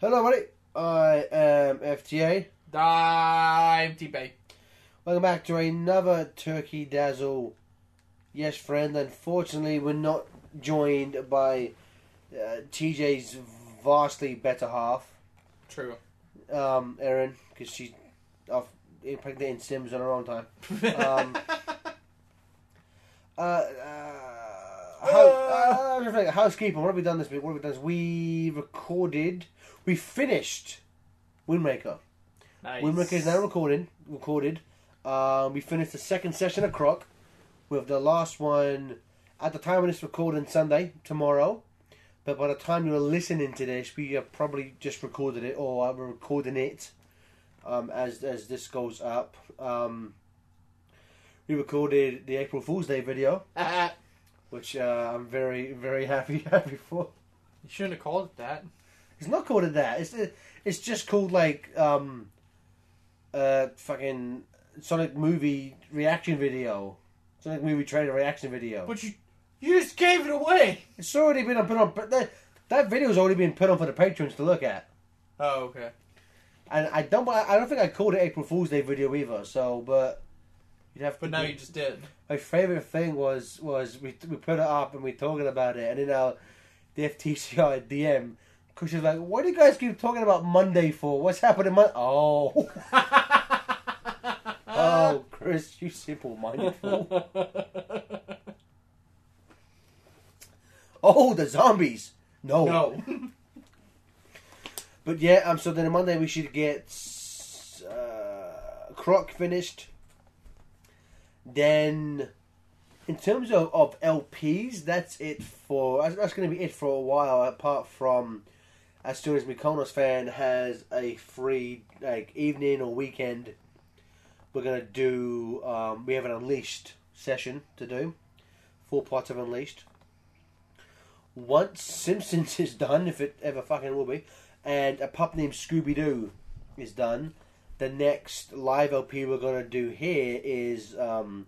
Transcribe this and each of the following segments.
Hello, buddy. I am FTA. I'm T-Bay. Welcome back to another Turkey Dazzle. Yes, friend. Unfortunately, we're not joined by uh, TJ's vastly better half, True. um, Erin, because she's off impregnating Sims on her own time. Um, Uh, uh, how, uh, just thinking, housekeeping. What have we done this week? What have we done? This? We recorded. We finished Wind Waker. nice. Wind Waker is now recording. Recorded. Um, we finished the second session of Croc, with the last one at the time of this recording Sunday tomorrow. But by the time you're listening to this, we have probably just recorded it or we're recording it um, as as this goes up. Um, we recorded the April Fool's Day video, which uh, I'm very very happy happy for. You shouldn't have called it that. It's not called it that. It's it's just called like um, uh, fucking Sonic movie reaction video, Sonic movie trailer reaction video. But you, you just gave it away. It's already been put on. But that that video's already been put on for the patrons to look at. Oh, okay. And I don't. I don't think I called it April Fool's Day video either. So, but you'd have to. But now be- you just did. my favorite thing was was we we put it up and we talking about it, and then our the FTCI DM. Because she's like, "What do you guys keep talking about Monday for? What's happening Mon Oh, oh, Chris, you simple-minded fool. Oh, the zombies. No, no. But yeah, um, so then on Monday we should get uh, Croc finished. Then, in terms of, of LPs, that's it for. That's, that's going to be it for a while. Apart from, as soon as Mykonos fan has a free like evening or weekend, we're to do. Um, we have an Unleashed session to do, four parts of Unleashed. Once Simpsons is done, if it ever fucking will be, and a pup named Scooby Doo is done. The next live LP we're gonna do here is um,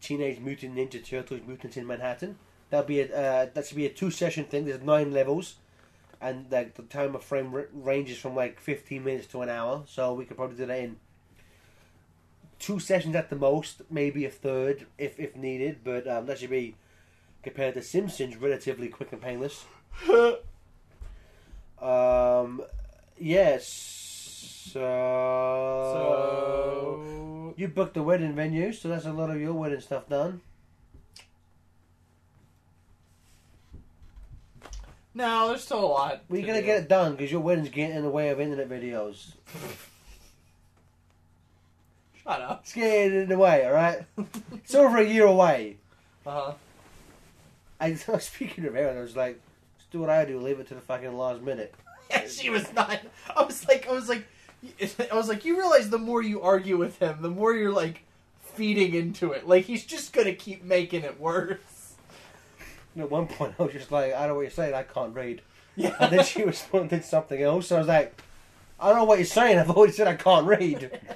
Teenage Mutant Ninja Turtles: Mutants in Manhattan. That'll be a uh, that should be a two session thing. There's nine levels, and like the time of frame r- ranges from like 15 minutes to an hour. So we could probably do that in two sessions at the most, maybe a third if if needed. But um, that should be compared to Simpsons relatively quick and painless. Um, yes. So, so you booked the wedding venue, so that's a lot of your wedding stuff done. No, there's still a lot. Well, you're to gonna do. get it done because your wedding's getting in the way of internet videos. Shut up. It's getting in the way, all right. it's over a year away. Uh huh. I was speaking of Aaron, I was like, just do what I do, leave it to the fucking last minute. Yeah, she was not. I was like, I was like, I was like, you realize the more you argue with him, the more you're like feeding into it. Like he's just gonna keep making it worse. And at one point, I was just like, I don't know what you're saying. I can't read. Yeah. And then she was responded something else. So I was like, I don't know what you're saying. I've already said I can't read.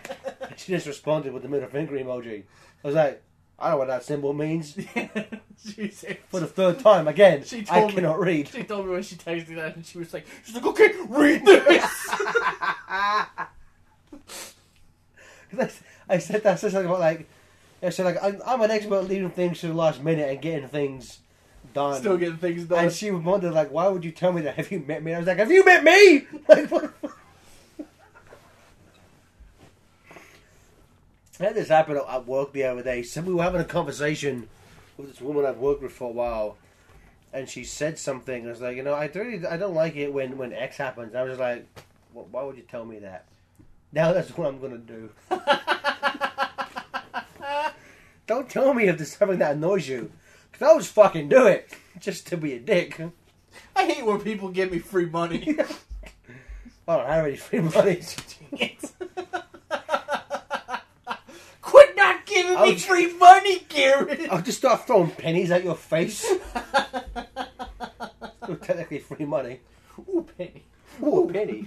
She just responded with the middle finger emoji. I was like, I don't know what that symbol means. she, said, For the third time, again, She I told me- cannot read. she told me when she texted that, and she was like, she's like, okay, read this. I said that. I said something about like, I said like, I'm, I'm an expert at leaving things to the last minute and getting things done. Still getting things done. and she wondered like, why would you tell me that? Have you met me? And I was like, have you met me? Like, what? I had this happen at- at work the other day. So we were having a conversation with this woman I've worked with for a while, and she said something. I was like, you know, I really, I don't like it when when X happens. I was like, well, why would you tell me that? Now that's what I'm gonna do. Don't tell me if there's something that annoys you, I'll just fucking do it just to be a dick. I hate when people give me free money. I don't have any free money. Quit not giving me Ouch. free money, Garrett. I'll just start throwing pennies at your face. Still technically free money. Ooh, penny. Ooh, a penny.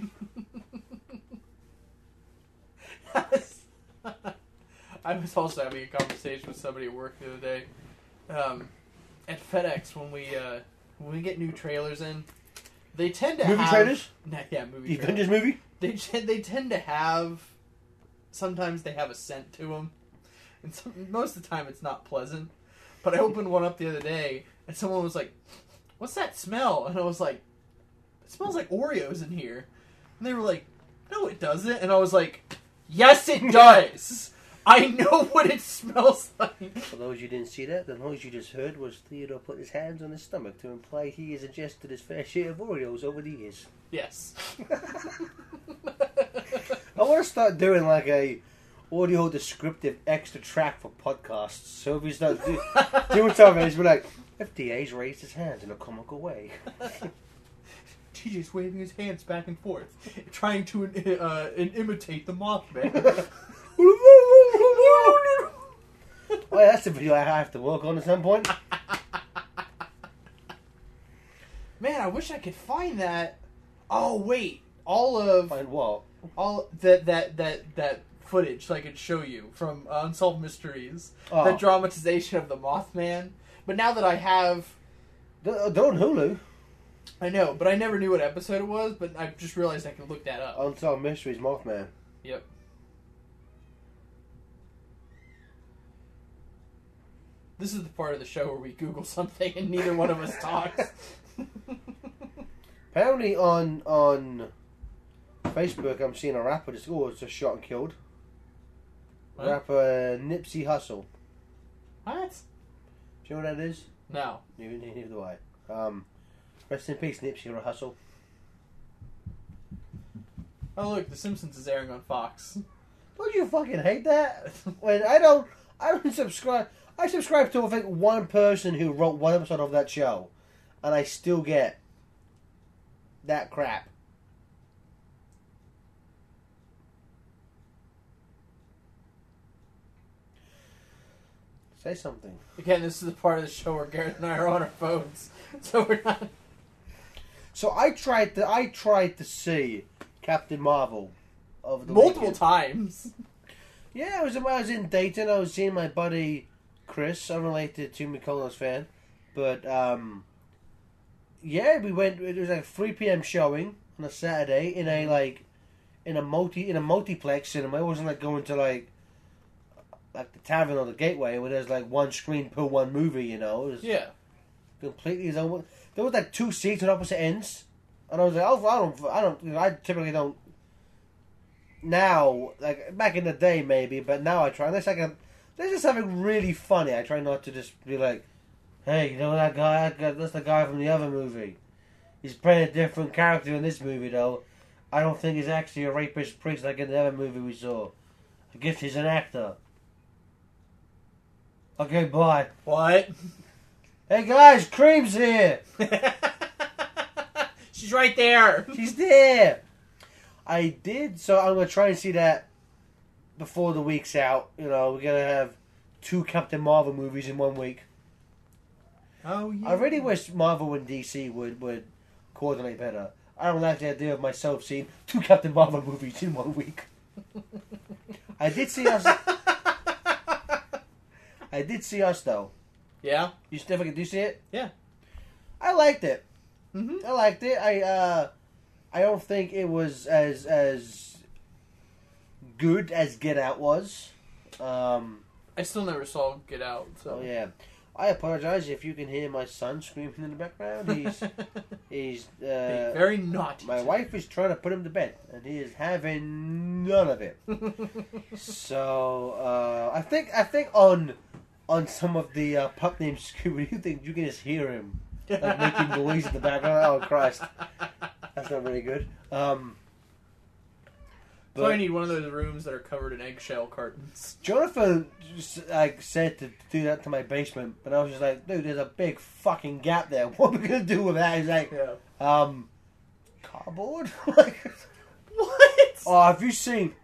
I was also having a conversation with somebody at work the other day. Um, at FedEx, when we uh, when we get new trailers in, they tend to Movie have trailers? Nah, yeah, movie The. Avengers movie? They they tend to have. Sometimes they have a scent to them, and some, most of the time it's not pleasant. But I opened one up the other day, and someone was like, "What's that smell?" And I was like, "It smells like Oreos in here." And they were like, "No, it doesn't." And I was like, "Yes, it does. I know what it smells like." For those you didn't see that, the noise you just heard was Theodore put his hands on his stomach to imply he has ingested his fair share of Oreos over the years. Yes. I want to start doing like a audio descriptive extra track for podcasts. So if we start do, doing something, it's be like, FDA's raised his hands in a comical way. TJ's waving his hands back and forth, trying to uh, imitate the Mothman. oh, yeah, that's the video I have to work on at some point. Man, I wish I could find that. Oh wait, all of Find what? all that that that that footage so I could show you from uh, Unsolved Mysteries, Oh. the dramatization of the Mothman. But now that I have, They're, they're on Hulu. I know, but I never knew what episode it was. But I just realized I can look that up. Unsolved Mysteries Mothman. Yep. This is the part of the show where we Google something and neither one of us talks. Apparently on on Facebook, I'm seeing a rapper just oh, it's just shot and killed. What? Rapper Nipsey Hussle. what? Do you know what that is? No. Neither, neither do I. Um, rest in peace, Nipsey Hussle. Oh look, The Simpsons is airing on Fox. Don't you fucking hate that? when I don't, I don't subscribe. I subscribe to I think one person who wrote one episode of that show, and I still get that crap. Say something. Again, this is the part of the show where Garrett and I are on our phones, so we're not. So I tried to, I tried to see Captain Marvel over the Multiple weekend. times. Yeah, I was, I was in Dayton. I was seeing my buddy Chris, unrelated to Mykonos fan, but um, yeah, we went. It was like a three p.m. showing on a Saturday in a like in a multi in a multiplex cinema. It wasn't like going to like like the tavern or the gateway where there's like one screen per one movie. You know, it was Yeah. completely his own. There was like two seats on opposite ends, and I was like, oh, I don't, I don't, you know, I typically don't. Now, like back in the day, maybe, but now I try. Unless I can, there's just having really funny. I try not to just be like, hey, you know that guy? That guy- That's the guy from the other movie. He's playing a different character in this movie, though. I don't think he's actually a rapist priest like in the other movie we saw. I guess he's an actor. Okay, bye. What? Hey guys, Cream's here. She's right there. She's there. I did, so I'm gonna try and see that before the week's out. You know, we're gonna have two Captain Marvel movies in one week. Oh yeah. I really wish Marvel and DC would would coordinate better. I don't like the idea of myself seeing two Captain Marvel movies in one week. I did see us. I did see us though. yeah. You still did you see it? Yeah. I liked it. Mm-hmm. I liked it. I uh, I don't think it was as as good as Get Out was. Um, I still never saw Get Out. so So yeah, I apologize if you can hear my son screaming in the background. He's he's uh, very naughty. my wife is trying to put him to bed, and he is having none of it. So uh, I think I think on on some of the uh, pup named Scooby, you think you can just hear him like making noise in the background. Oh Christ, that's not very good. Um, so I need one of those rooms that are covered in eggshell cartons. Jonathan just like said to do that to my basement, but I was just like, dude, there's a big fucking gap there. What are we gonna do with that? He's like, Yeah. um, cardboard. like, What? oh, have you seen?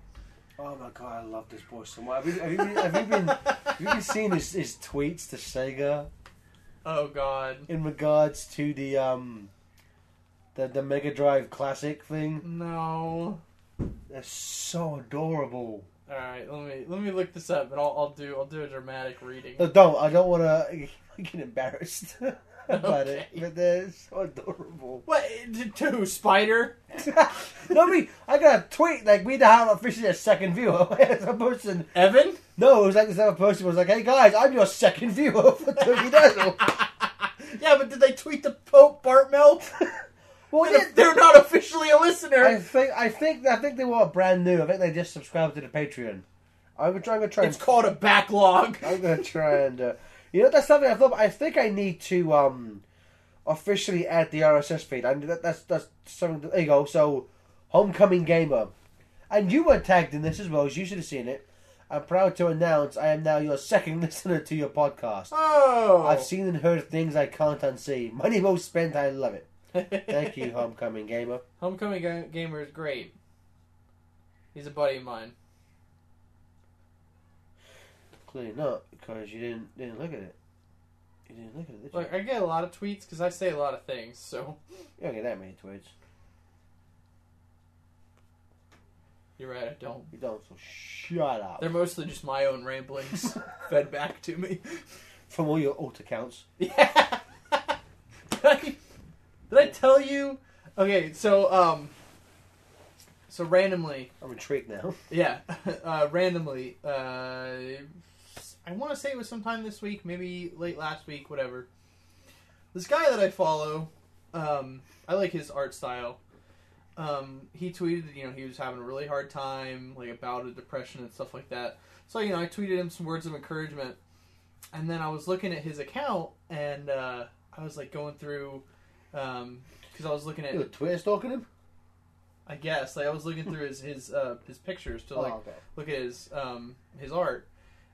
Oh my god, I love this boy so much. Have you, have you, been, have you been have you been seeing his, his tweets to Sega Oh God. in regards to the um the the Mega Drive Classic thing? No. They're so adorable. All right, let me let me look this up, and I'll, I'll do I'll do a dramatic reading. No, don't. I don't want to get embarrassed. about Okay. it, but they're so adorable. What? To, to? Spider? no, me, I got a tweet like we now have officially a second viewer. a person, Evan? no, it was like this other person was like, "Hey guys, I'm your second viewer for Turkey Dazzle." yeah, but did they tweet the Pope Bart Mel? Well, They're, they're not officially a listener. I think I think I think they were brand new. I think they just subscribed to the Patreon. I'm gonna try, I'm gonna try it's and called a backlog. I'm gonna try and uh, you know that's something I thought. I think I need to um officially add the RSS feed. I that, that's that's something. There you go. So, homecoming gamer, and you were tagged in this as well. As you should have seen it. I'm proud to announce I am now your second listener to your podcast. Oh. I've seen and heard things I can't unsee. Money well spent. I love it. Thank you, homecoming gamer. Homecoming Ga- Gamer is great. He's a buddy of mine. Clearly not because you didn't didn't look at it. You didn't look at it. Did you? Look, I get a lot of tweets because I say a lot of things, so You don't get that many tweets. you're right, I don't. You don't. So shut up. They're mostly just my own ramblings fed back to me. From all your alt accounts. Yeah. Did, I, tell you? Okay, so um, so randomly, I'm intrigued now. yeah, uh, randomly, uh, I want to say it was sometime this week, maybe late last week, whatever. This guy that I follow, um, I like his art style. Um, he tweeted, you know, he was having a really hard time, like about a depression and stuff like that. So, you know, I tweeted him some words of encouragement, and then I was looking at his account, and uh, I was like going through, because I was looking at, You were Twitter stalking him? I guess, like I was looking through his his uh, his pictures to like oh, okay. look at his um his art,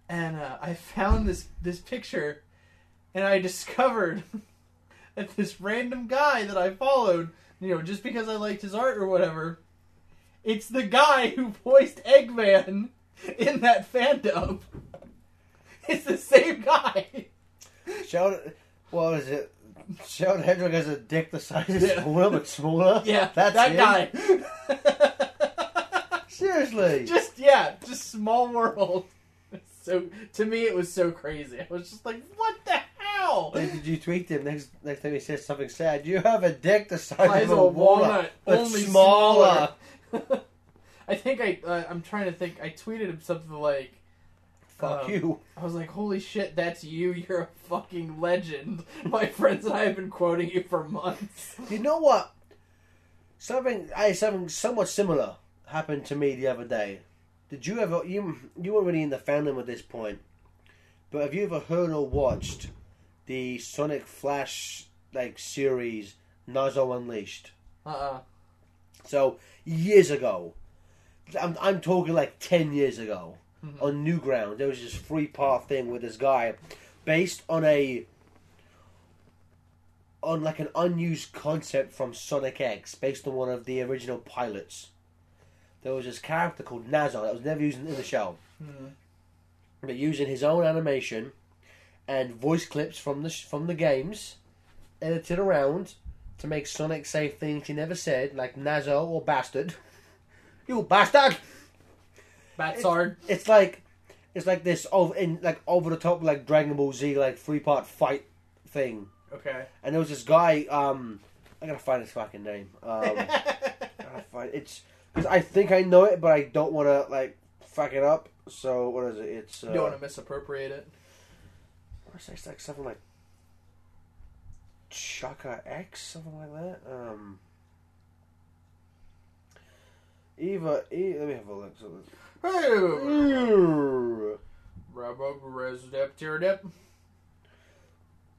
and uh, I found this this picture, and I discovered that this random guy that I followed, you know, just because I liked his art or whatever, it's the guy who voiced Eggman in that fandom. It's the same guy. Sheldon, what is it? Sheldon Hendrick has a dick the size of Yeah. smaller, but smaller? Yeah, That's that him? guy. Seriously? just yeah, just small world. So to me, it was so crazy. I was just like, "What the hell?" Did you tweet him next next time he says something sad? You have a dick the size, Size of a a walnut, walnut, but only smaller. smaller. I think I uh, I'm trying to think. I tweeted him something like, Fuck Um, you. "I was like, holy shit, that's you. You're a fucking legend." My friends and I have been quoting you for months. You know what? Something I something somewhat similar happened to me the other day. Did you ever you you weren't really in the fandom at this point, but have you ever heard or watched the Sonic Flash like series Nazo Unleashed? Uh uh So years ago, I'm I'm talking like ten years ago Mhm. on. There was this three part thing with this guy, based on a on like an unused concept from Sonic X, based on one of the original pilots. There was this character called Nazo that was never used in the show, Mhm. but using his own animation and voice clips from the from the games, edited around to make Sonic say things he never said, like Nazo or bastard. you bastard! Batsard. It's like it's like this over in like over the top like Dragon Ball Z like three part fight thing. Okay. And there was this guy. Um, I gotta find his fucking name. Um, find it's because I think I know it, but I don't want to like fuck it up. So what is it? It's uh, you don't want to misappropriate it. what is it? It's like something like Chakra X, something like that. Um, Eva, e, let me have a look. So, Rubber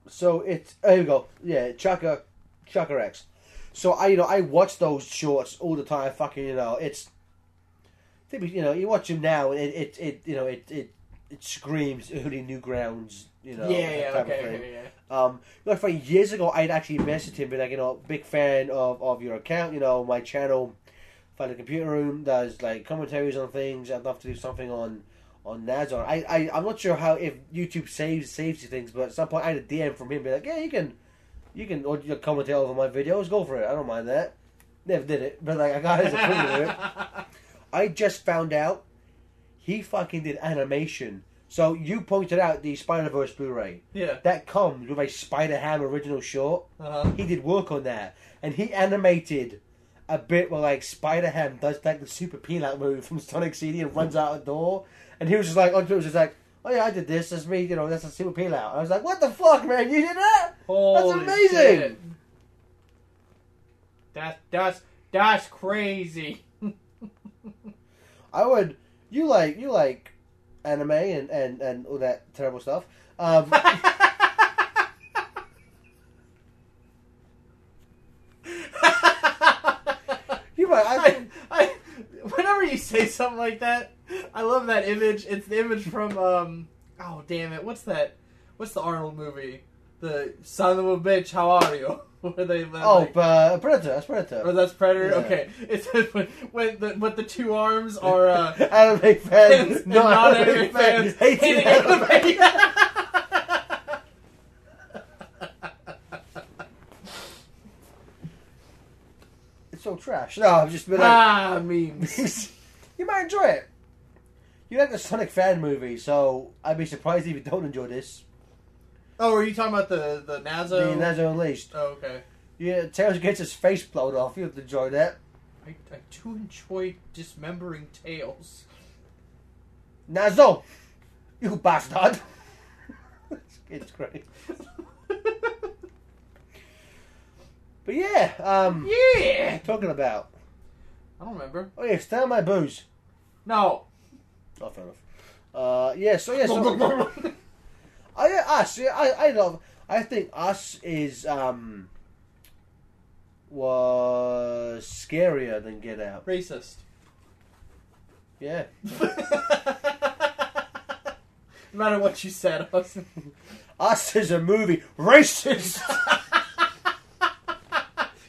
So it's there we go. Yeah, Chakra, Chakra X. So I, you know, I watch those shorts all the time. Fucking, you know, it's. You know, you watch them now, and it, it, it you know, it, it, it screams early Newgrounds. You know, yeah, yeah, okay, okay, yeah. Um, you know, for years ago, I'd actually messaged him, be like, you know, big fan of, of your account. You know, my channel, Find a Computer Room, does like commentaries on things. I'd love to do something on on Nazon. I, I I'm not sure how if YouTube saves saves you things, but at some point I had a DM from him, be like, yeah, you can, you can or you commentate over my videos. Go for it. I don't mind that. Never did it, but like I got his approval of it. I just found out he fucking did animation So you pointed out the Spider Verse Blu-ray. Yeah. That comes with a Spider Ham original short. Uh-huh. He did work on that, and he animated a bit where like Spider Ham does like the super peel out move from Sonic CD and runs out the door, and he was just like, on was just like, oh yeah, I did this. That's me. You know, that's a super peel out. I was like, what the fuck, man? You did that? Holy amazing! shit. That's that's that's crazy. I would. You like you like anime and and and all that terrible stuff. Um, I I, I, whenever you say something like that, I love that image. It's the image from um. Oh damn it! What's that? What's the Arnold movie? The son of a bitch. How are you? Where they live, oh, like- uh, Predator. That's Predator. Oh, that's Predator. Yeah. Okay, It's when, when the but the two arms are uh, anime fans fans, and not anime fans, hating hating anime. Anime. So trash. No, I've just been like, ah, memes. you might enjoy it. You like the Sonic fan movie, so I'd be surprised if you don't enjoy this. Oh, are you talking about the the Nazo? The Nazo Unleashed. Oh, okay. Yeah, Tails gets his face blown off. You'll enjoy that. I, I do enjoy dismembering tails. Nazo! You bastard! it's great. But yeah, um, yeah. talking about. I don't remember. Oh yeah, stand my booze. No. Oh, fair enough. Uh, yeah, so yeah, so. I yeah, us. Yeah, I I love. I think us is um was scarier than Get Out. Racist. Yeah. no matter what you said, I was... Us is a movie racist.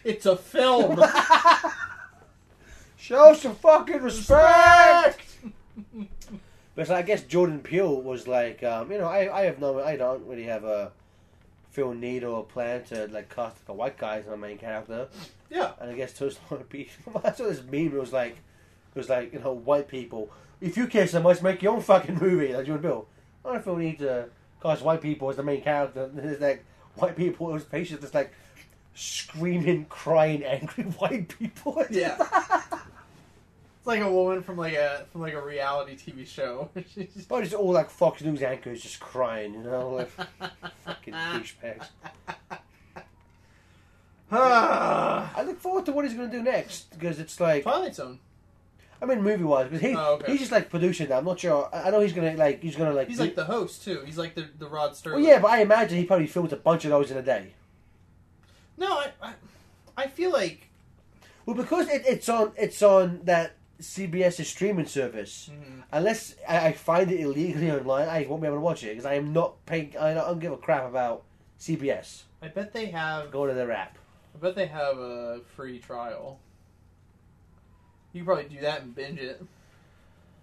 it's a film. Show some fucking respect. But so I guess Jordan Peele was like, um, you know, I, I have no, I don't really have a feel need or a plan to like cast like a white guy as my main character. yeah. And I guess to a lot of people, I saw this meme. It was like, it was like, you know, white people. If you care so much, make your own fucking movie. Like Jordan Peele. I don't feel the need to cast white people as the main character. And There's like white people, those faces just like screaming, crying, angry white people. Yeah. It's like a woman from like a from like a reality TV show. But it's all like Fox News anchors just crying, you know, like fucking douchebags. I look forward to what he's going to do next because it's like, Twilight Zone. I mean, movie wise, because he Oh, okay. he's just like producing that. I'm not sure. I know he's going to like he's to like. He's do- like the host too. He's like the the Rod well, yeah, but I imagine he probably filmed a bunch of those in a day. No, I, I I feel like Well, because it, it's on it's on that CBS streaming service. Mhm. Unless I, I find it illegally online, I won't be able to watch it because I am not paying. I don't give a crap about CBS. I bet they have Go to their app. I bet they have a free trial. You probably do that and binge it.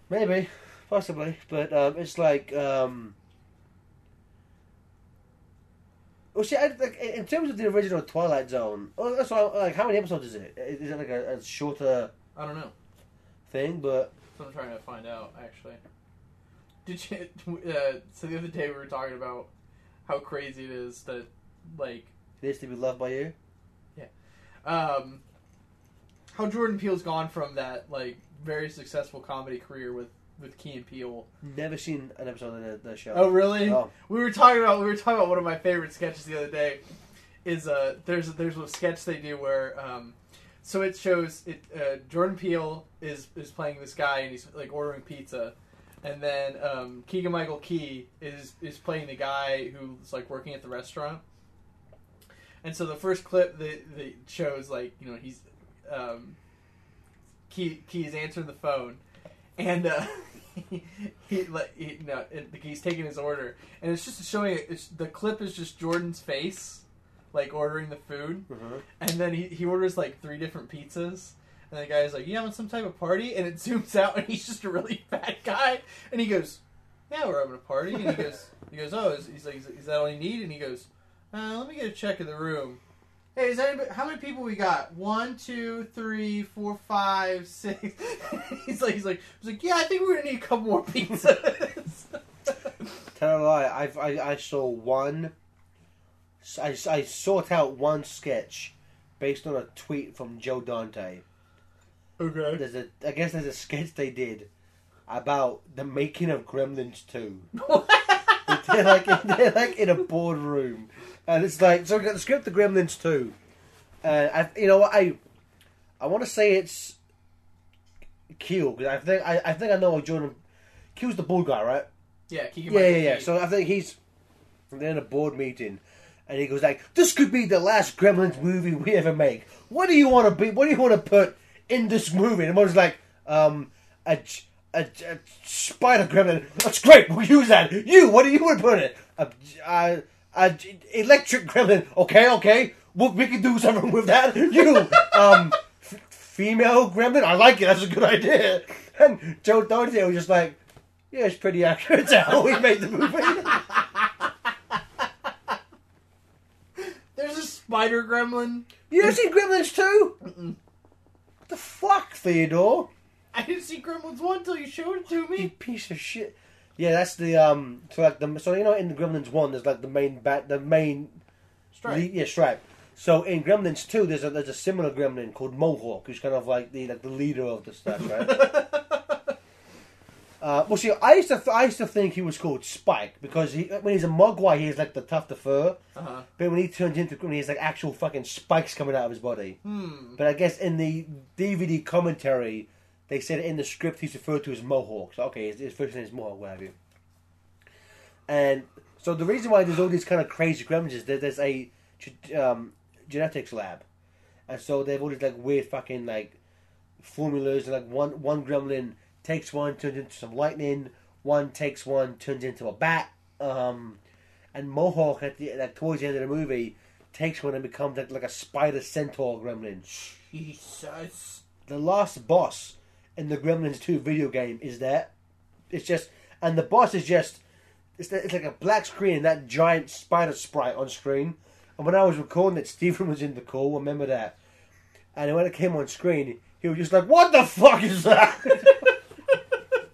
Maybe, possibly, but um, it's like. Um, well, see, I, like, in terms of the original Twilight Zone, oh, that's why, like, how many episodes is it? Is it like a, a shorter I don't know. thing? But what I'm trying to find out. Actually, did you? Uh, so the other day we were talking about how crazy it is that like it is to be loved by you. Yeah. Um, how Jordan Peele's gone from that like very successful comedy career with with Key and Peele. Never seen an episode of the, the show. Oh, really? Oh. We were talking about we were talking about one of my favorite sketches the other day. Is uh there's there's a sketch they do where um so it shows it uh, Jordan Peele is is playing this guy and he's like ordering pizza. And then um, Keegan Michael Key is is playing the guy who's like working at the restaurant. And so the first clip that, that shows like you know he's um, Key Key is answering the phone, and uh, he, he like he, no, it, he's taking his order, and it's just showing it's, the clip is just Jordan's face, like ordering the food, Mhm. and then he, he orders like three different pizzas. And the guy's like, "You having some type of party?" And it zooms out, and he's just a really fat guy. And he goes, "Yeah, we're having a party." And he goes, "He goes, oh, is, he's like, is that all you need?" And he goes, uh, "Let me get a check of the room." Hey, is anybody, how many people we got? One, two, three, four, five, six. he's like, he's like, he's like, yeah, I think we're gonna need a couple more pizzas. tell a lie. I've, I I saw one. I, I sought out one sketch based on a tweet from Joe Dante. Okay. There's a I guess there's a sketch they did about the making of Gremlins Two. they're like they're like in a boardroom, and it's like so. We got the script The Gremlins Two, and I you know what I I want to say it's Keel because I think I, I think I know Jordan Keel's the bald guy, right? yeah, Keegan Yeah, yeah, yeah. So I think he's they're in a board meeting, and he goes like, "This could be the last Gremlins movie we ever make. What do you want to be? What do you want to put in this movie?" And everyone's like, "Um, a, a, a spider gremlin. That's great. We'll use that. You, what do you want to put in it? A, a, a electric gremlin. Okay, okay. Well, we can do something with that. You, um." f- Female gremlin, I like it. That's a good idea. And Joe Dante was just like, "Yeah, it's pretty accurate to how we made the movie." There's a spider gremlin. You ever seen Gremlins two? Mm-mm. What the fuck, Theodore? I didn't see Gremlins one until you showed it to You me. piece of shit. Yeah, that's the um. So like the so you know in the Gremlins one there's like the main bat the main Strike. lead- yeah stripe. So in Gremlins two there's a there's a similar Gremlin called Mohawk who's kind of like the like the leader of the stuff, right? uh, well, see, I used to th- I used to think he was called Spike because he when he's a Mogwai he's like the tufted fur, uh-huh. but when he turns into Gremlin, he's like actual fucking spikes coming out of his body. Hmm. But I guess in the DVD commentary, they said in the script he's referred to as Mohawk. So okay, his, his first name is Mohawk, what have you. And so the reason why there's all these kind of crazy gremlins is that there's a um, genetics lab, and so they've all these like weird fucking like formulas. And like one one gremlin takes one, turns into some lightning. One takes one, turns into a bat. Um, and Mohawk at the like towards the end of the movie takes one and becomes like, like a spider centaur gremlin Jesus. the last boss in the Gremlins 2 video game is that. It's just, and the boss is just, it's, it's like a black screen and that giant spider sprite on screen. And when I was recording it, Stephen was in the call, remember that? And when it came on screen, he was just like, what the fuck is that?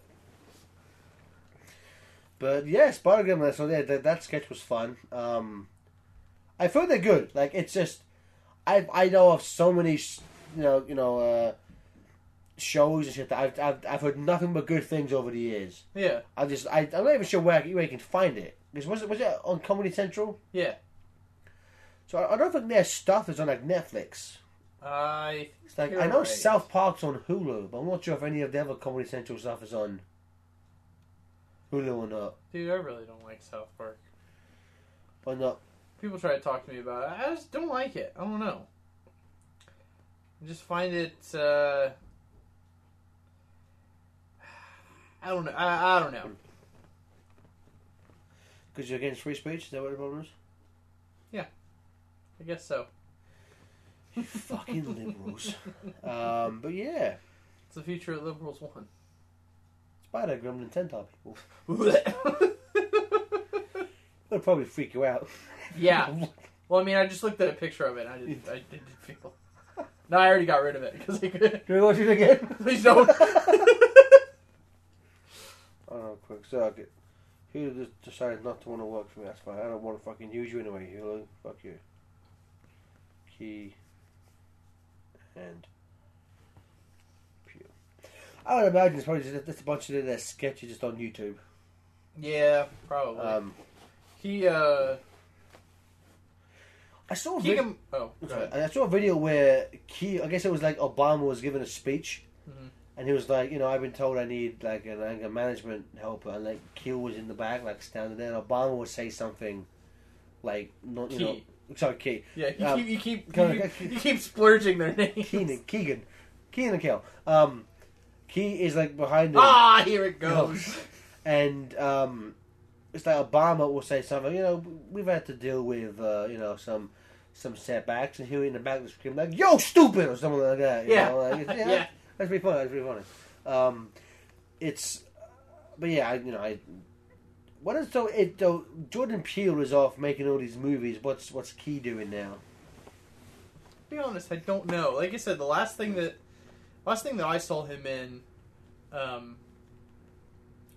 but yeah, Spider Gremlins, so yeah, that, that sketch was fun. Um, I feel they're good. Like, it's just, I I know of so many, you know, you know, uh, shows and shit that I've, I've I've heard nothing but good things over the years. Yeah. I just I I'm not even sure where, where you can find it. Because was it was it on Comedy Central? Yeah. So I, I don't think their stuff is on like Netflix. I It's like I know right. South Park's on Hulu, but I'm not sure if any of the other Comedy Central stuff is on Hulu or not. dude, I really don't like South Park. Or not. People try to talk to me about it. I just don't like it. I don't know. I just find it. Uh, I don't know. I, I don't know. Because you're against free speech? Is that what the problem is? Yeah. I guess so. You Fucking liberals. um, but yeah, It's the future of liberals one. Spider Gremlin Tentar people. It'll probably freak you out. yeah. Well, I mean, I just looked at a picture of it. And I didn't. I didn't feel. No, I already got rid of it because I could. Do we watch it again? Please don't. Quick circuit. Hulu just decided not to want to work for me. That's fine. I don't want to fucking use you anyway, Hulu. Fuck you. Key. And. Pew. I would imagine it's probably just, just a bunch of their sketches just on YouTube. yeah, probably. Um, he. uh... I saw a video. Keegan. Oh. I saw a video where Key. I guess it was like Obama was giving a speech, Mhm. And he was like, you know, I've been told I need like an anger management helper, and like Keel was in the back, like standing there, and Obama would say something, like, not you know, sorry, Key, Yeah, you Um, keep you keep you keep, you keep splurging their names. Keenan, Keegan, Keegan and Keel. Um, Key is like behind him, Ah, here it goes. and um, it's like Obama will say something. You know, we've had to deal with uh, you know some some setbacks, and he'll in the back of the screen like, "Yo, stupid" or something like that. You Yeah. know? like, it's- Yeah. That's pretty funny. That's pretty funny. Um, it's, but yeah, I, you know, I. What is so? It though Jordan Peele is off making all these movies. What's what's Key doing now? be honest, I don't know. Like I said, the last thing that last thing that I saw him in, um,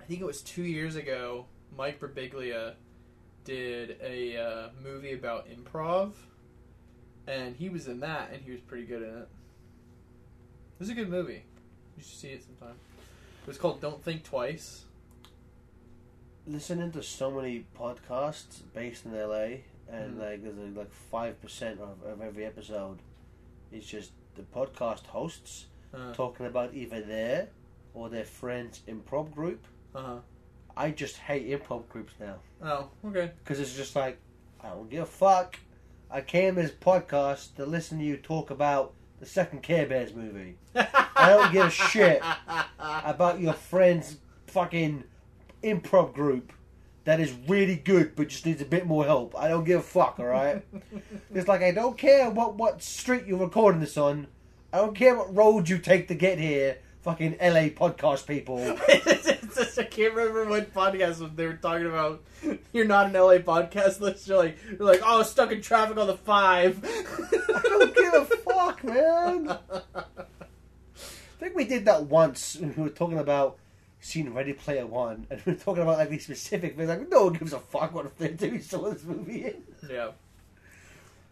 I think it was two years ago, Mike Birbiglia did a uh, movie about improv, and he was in that, and he was pretty good in it. Was a good movie. You should see it sometime. It was called Don't Think Twice. Listening to so many podcasts based in LA, and Mhm. like there's like, five percent of, of every episode is just the podcast hosts Uh talking about either their or their friends' improv group. huh. I just hate improv groups now Oh, okay. because it's just like I don't give a fuck. I came as podcast to listen to you talk about the second Care Bears movie. I don't give a shit about your friend's fucking improv group that is really good but just needs a bit more help. I don't give a fuck, alright? it's like I don't care what, what street you're recording this on. I don't care what road you take to get here. Fucking LA podcast people. Just- I can't remember what podcast they were talking about. You're not an LA podcast list. You're like, you're like, oh, stuck in traffic on the five. I don't give a fuck, man. I think we did that once when we were talking about seeing Ready Player One, and we were talking about like these specific things. Like, no one gives a fuck what if doing some of this movie in. yeah.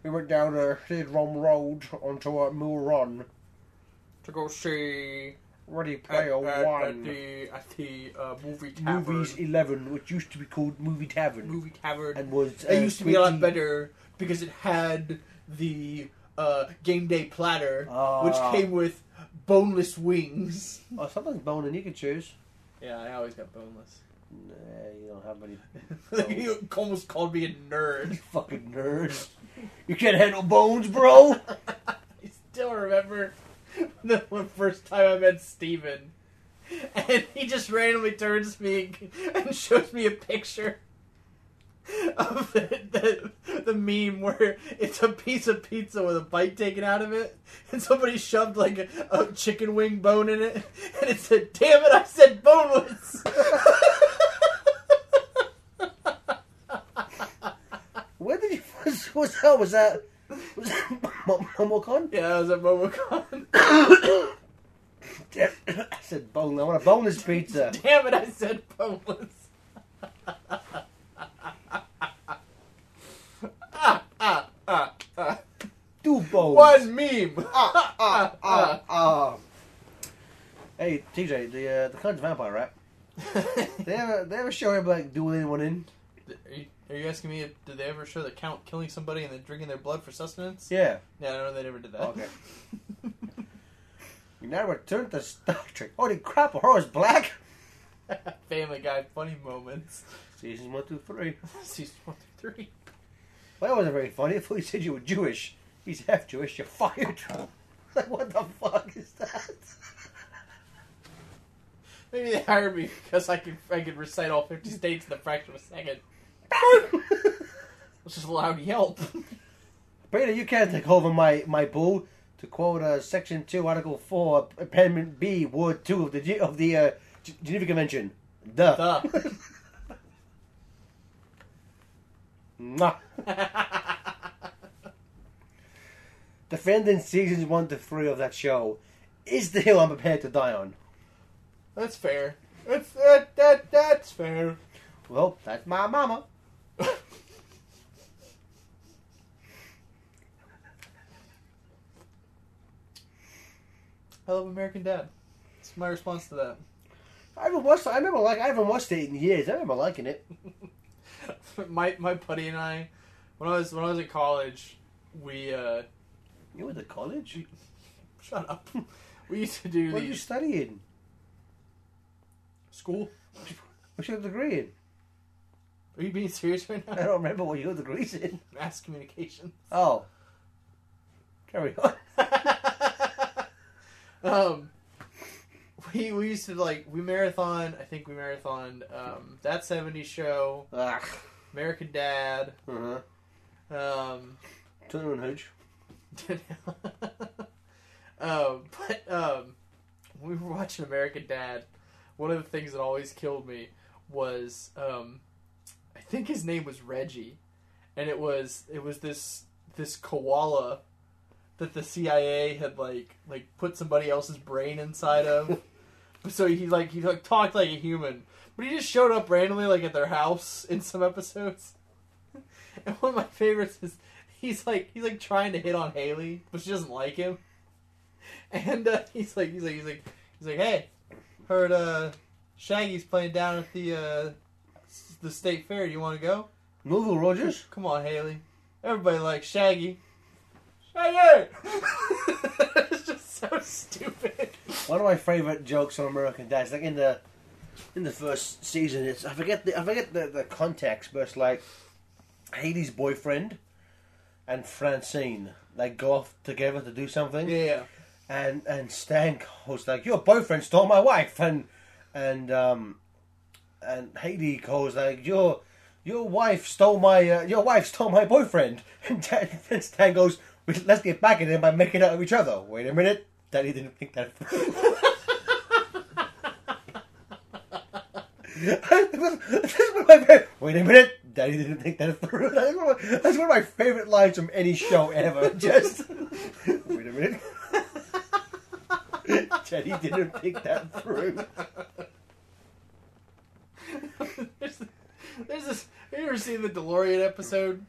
We went down a Rom Road onto a Mill Run. To go see Ready Player at, at One. the at the uh, movie tavern. Movies 11, which used to be called Movie Tavern. movie tavern. And was. it uh, used to be a lot better because it had the uh, game day platter, Ah. which came with boneless wings. Oh, something's bone and you can choose. Yeah, I always got boneless. Nah, you don't have any. you almost called me a nerd. You fucking nerd. You can't handle bones, bro. I still remember the one first time I met Steven. And he just randomly turns to me and shows me a picture of the, the, the meme where it's a piece of pizza with a bite taken out of it, and somebody shoved like a, a chicken wing bone in it, and it said, Damn it, I said boneless! Where did you? Was, was that? Was that? Was that Momocon? yeah, that was at MomoCon. I said bone. I want a boneless pizza. Damn it, I said boneless. ah, ah, ah. Two bones. One meme. Ah, ah, ah, ah. Hey, TJ, the uh, the Cunt Vampire rap. They ever they ever show him like doing anyone in? Are you, are you asking me if did they ever show the count killing somebody and then drinking their blood for sustenance? Yeah. Yeah, no, they never did that. Okay. We now return to Star Trek. Holy crap! A horse black. Family Guy funny moments. Seasons one, two, three. Season one through three. Well, that wasn't very funny. I thought you said you were Jewish. He's half Jewish. You're fired. like, what the fuck is that? Maybe they hired me because I could I could recite all fifty states in a fraction of a second. It's just a loud yelp. Peter, you can't take over my my bull. To quote uh, Section Two, Article Four, Amendment B, Word Two of the G- of the uh, G- Geneva Convention. Duh. Duh. Defending seasons one to three of that show is the hill I'm prepared to die on. That's fair. That's that, that that's fair. Well, that's my mama. I love American Dad. That's my response to that. I haven't watched. I remember like I haven't watched it in years. I remember liking it. my my buddy and I, when I was when I was in college, we uh, You went to college. shut up. We used to do What are you these study school. What's your degree in? Are you being serious right now? I now? don't remember what your degree's in. Mass communication. Oh, carry on. um, we we used to like we marathon. I think we marathoned um, that '70s show, Ah, American Dad. uh-huh. Um, Turner and Hooch. um, but um, when we were watching American Dad, one of the things that always killed me was um, I think his name was Reggie, and it was it was this this koala that the CIA had like like put somebody else's brain inside of So he like he like talked like a human, but he just showed up randomly like at their house in some episodes. And one of my favorites is he's like he's like trying to hit on Hayley, but she doesn't like him. And uh, he's like he's like he's like he's like hey, heard uh Shaggy's playing down at the uh the state fair. Do you want to go? Movie Rogers. Come on, Hayley. Everybody likes Shaggy. Shaggy! it's just so stupid. One of my favorite jokes on American Dad is like in the in the first season. It's I forget the I forget the, the context, but it's like Hayley's boyfriend and Francine they go off together to do something, Yeah. and and Stan goes like, "Your boyfriend stole my wife," and and um and Haley goes like, "Your your wife stole my uh, your wife stole my boyfriend," and Stan goes, "Let's get back at him by making out with each other." Wait a minute, Daddy didn't think that. That's one of my favorite- Wait a minute, Daddy didn't think that through. That's one, of my, that's one of my favorite lines from any show ever. Just wait a minute. Daddy didn't think that through. there's, there's this. Have you ever seen the DeLorean episode?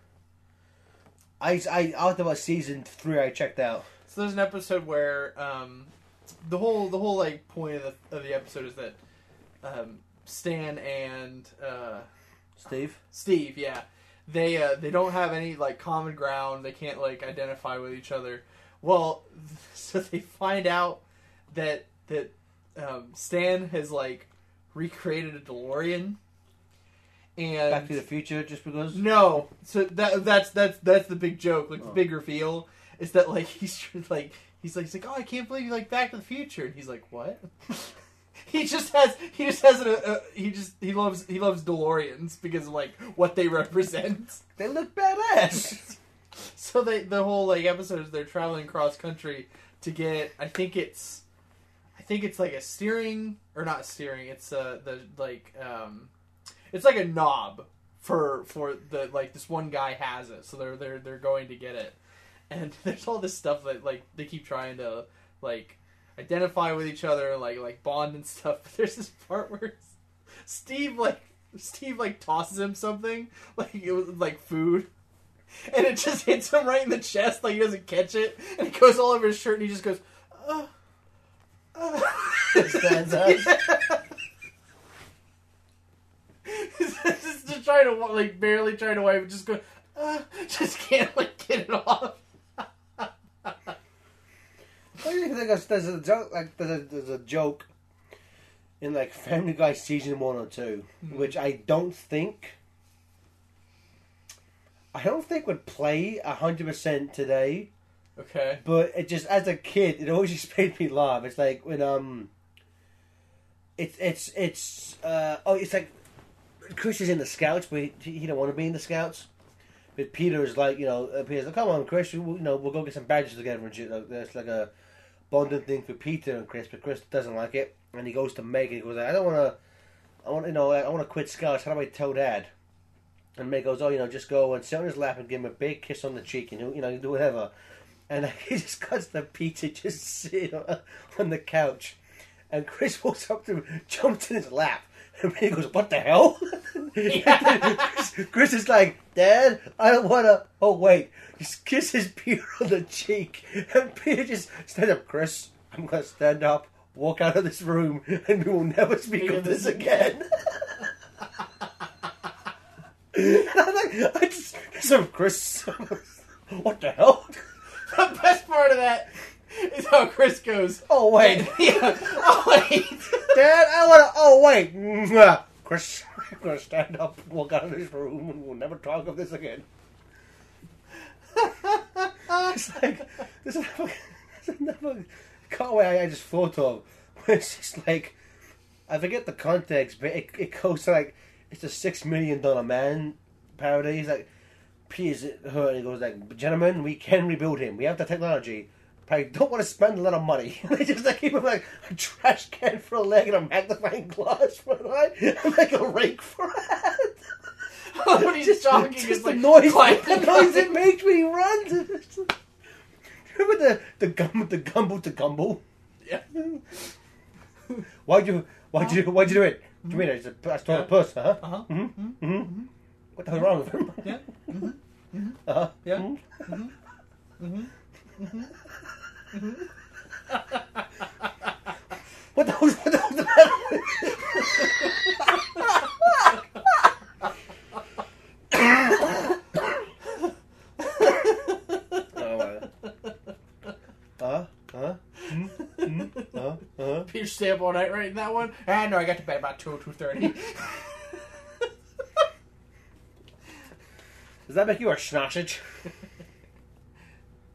I, I after about season three, I checked out. So there's an episode where um, the whole the whole like point of the of the episode is that um, Stan and uh, Steve, Steve, yeah, they uh, they don't have any like common ground. They can't like identify with each other. Well, so they find out that that um, Stan has like recreated a DeLorean, and Back to the Future, just because. no, so that that's that's that's the big joke. Like the Oh. big reveal is that like he's like he's like he's like oh I can't believe you like Back to the Future, and he's like what? he just has he just has a, a he just he loves he loves DeLoreans because of like what they represent. They look badass. so they the whole like episode is they're traveling cross country to get I think it's I think it's like a steering or not steering it's uh the like um it's like a knob for for the like this one guy has it so they're they're they're going to get it and there's all this stuff that like they keep trying to like identify with each other like like bond and stuff but there's this part where Steve like Steve like tosses him something like it was like food and it just hits him right in the chest like he doesn't catch it and it goes all over his shirt and he just goes uh, uh. Stands up. just, just trying to like barely trying to wipe it just go uh, just can't like get it off What do you think? There's, there's a joke like there's a, there's a joke in like Family Guy season one or 2 Mhm. which I don't think I don't think would play hundred percent today. okay But it just as a kid, it always just made me laugh. It's like when um, it's it's it's uh oh, it's like Chris is in the Scouts, but he, he don't want to be in the Scouts. But Peter is like, you know, Peter's like, come on, Chris, you, you know, we'll go get some badges together and shit. Like, there's like a bonding thing for Peter and Chris, but Chris doesn't like it, and he goes to Meg and he goes, I don't want to, I want, you know, I want to quit Scouts. How do I tell Dad? And Meg goes, oh, you know, just go and sit on his lap and give him a big kiss on the cheek, and you know, you do whatever. And he just cuts the Peter just sitting on the couch, and Chris walks up to him, jumps in his lap. And he goes, "What the hell?" Chris, Chris is like, "Dad, I don't want to." Oh wait, he kisses Peter on the cheek, and Peter just stands up. Chris, I'm gonna stand up, walk out of this room, and we will never speak of this again. and I'm like, I just, so Chris, what the hell? the best part of that is how Chris goes Oh wait, yeah. oh wait Dad, I wanna. Oh wait. Chris, I'm gonna stand up, walk out of this room, and we'll never talk of this again. It's like there's another, there's another cutaway I just thought of. It's just like I forget the context, but it, it goes to like it's a six million dollar man parody. He's like, Peter's hurt, and he goes like, "Gentlemen, we can rebuild him. We have the technology." I don't want to spend a lot of money. they just like keep like a trash can for a leg and a magnifying glass for an eye, and like a rake for a hand. when he's just it's the like noise, clank, the noise it makes when he runs. Remember the the gum the Gumbel to Gumbel? yeah. Why'd you why'd you why'd you do it? What do you mean? it's just I stole a purse, huh? Uh huh. Mm-hmm. Mm-hmm. What the hell's wrong with him? Yeah. Uh-huh. Yeah. Mhm. What the hell's what the hell's the. Peter stay up all night writing that one. Ah, no, I got to bed about two or two thirty. Does that make you a sausage?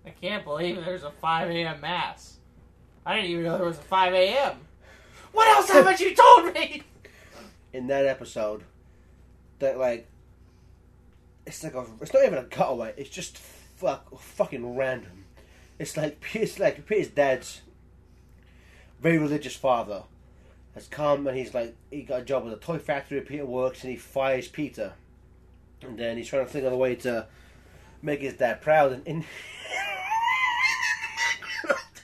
I can't believe there's a five a.m. mass. I didn't even know there was a five a.m. What else haven't you told me? In that episode, that like, it's like a, it's not even a cutaway. It's just fuck, fucking random. It's like Peter's like Peter's dad's very religious father has come and he's like he got a job at a toy factory. Peter works and he fires Peter, and then he's trying to think of a way to make his dad proud and. and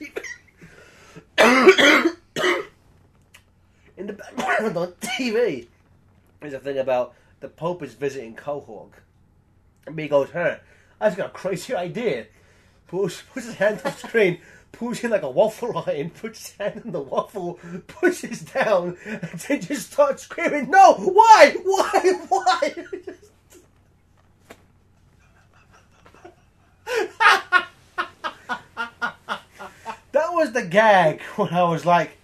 in the background on TV is a thing about the Pope is visiting Quahog. And he goes, huh, I just got a crazy idea. Puts his hand on the screen, pulls in like a waffle iron, puts his hand in the waffle, pushes down, and then just starts screaming, no, why, why, why? was the gag when I was like,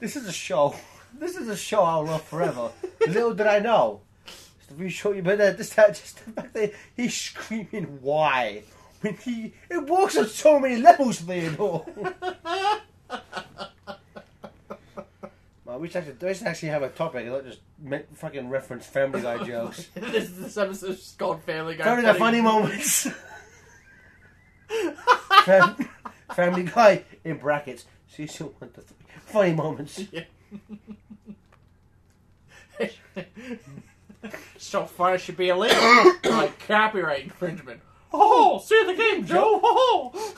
this is a show. This is a show I'll love forever. Little did I know. Just to be sure you, but just that, just the fact that he's screaming why when he it works on so many levels, Theodore. I wish I could. I wish actually have a topic not just make, fucking reference Family Guy jokes. this, this episode is just called Family Guy. Family Guy funny moments. Fam- family Guy in brackets. Season one to three. Funny moments. Yeah. so far, it should be illegal. like copyright infringement. Oh! oh, see the game, Joe. Oh.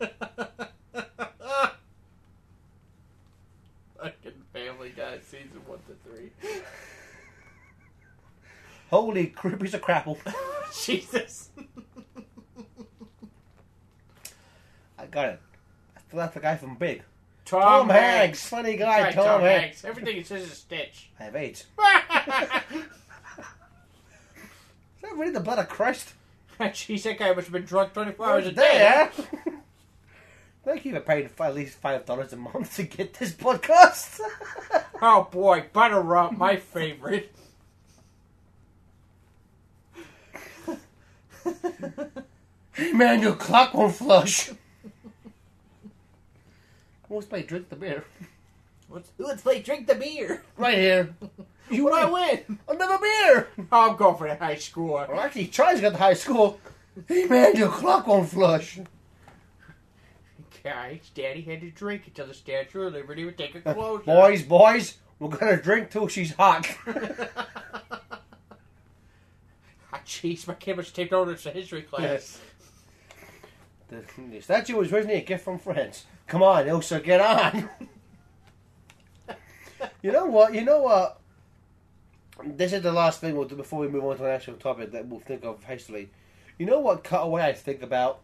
Fucking Family Guy season one to three. Holy crap, piece of crapple. Jesus. I got it. I thought that's the guy from Big. Tom, Tom Hanks. Hanks. Funny guy, Right, Tom, Tom Hanks. Hanks. Everything he says is a stitch. I have AIDS. Is that really the blood of Christ? Jeez, that guy must have been drunk 24 hours a day. there. Thank you for paying at least five dollars a month to get this podcast. Oh boy, butter up, my favorite. hey man, your clock won't flush. Let's play drink the beer. Let's, let's play drink the beer. Right here. You what I win? Another beer. I'm going for the high score. Well, actually, Charlie's got the high school. Hey man, your clock won't flush. Guys, Daddy had to drink until the Statue of Liberty would take a closure. Boys, boys, we're gonna drink till she's hot. Ah, jeez, my was taped over to history class. Yes. The, the statue was originally a gift from France. Come on, Elsa, get on. you know what? You know what? This is the last thing we'll do before we move on to an actual topic that we'll think of hastily. You know what cutaway I think about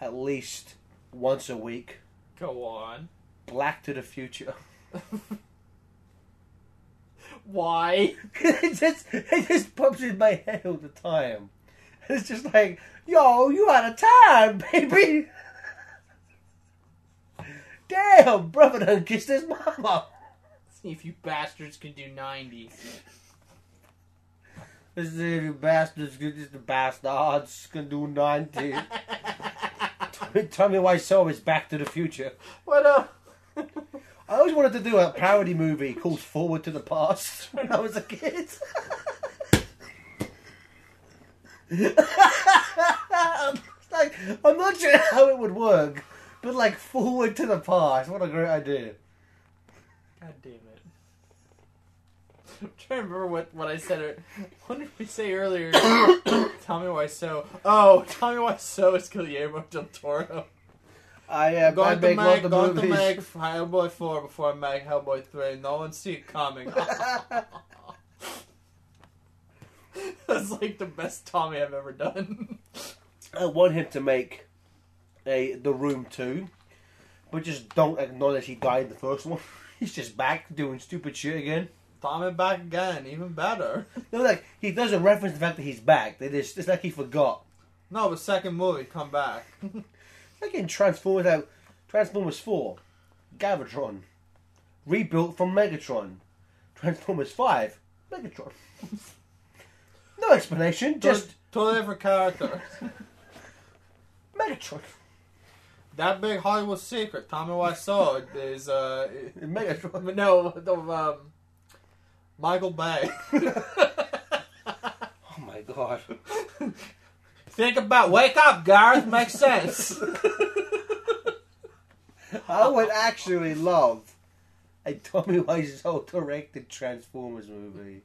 at least once a week? Go on. Black to the Future. Why? it just it just pops in my head all the time. It's just like, yo, you out of time, baby. Damn, brother done kissed his mama. See if you bastards can do 90. This is if you bastards, this is the bastards can do 90. tell, me, tell me why so is Back to the Future. what up? I always wanted to do a parody movie called Forward to the Past when I was a kid. Like, I'm not sure how it would work, but like Forward to the Past, what a great idea. God damn it. I'm trying to remember what, what I said. What did we say earlier? Tell me why so. Oh, tell me why so is Guillermo del Toro. I uh, I Going to make make, multiple going to make Hellboy 4 before I make Hellboy 3. No one see it coming. That's like the best Tommy I've ever done. I want him to make a The Room two, but just don't acknowledge he died in the first one. He's just back doing stupid shit again. Tommy back again, even better. No, like he doesn't reference the fact that he's back. They just it's like he forgot. No, but second movie, come back. Like in Transformers out Transformers four, Galvatron, rebuilt from Megatron. Transformers five, Megatron. No explanation, just totally different character. Megatron. That big Hollywood secret, Tommy Wiseau is uh Megatron. no, the um Michael Bay. Oh my god. Think about wake up, Garth, makes sense. I would actually love a Tommy Wiseau directed Transformers movie.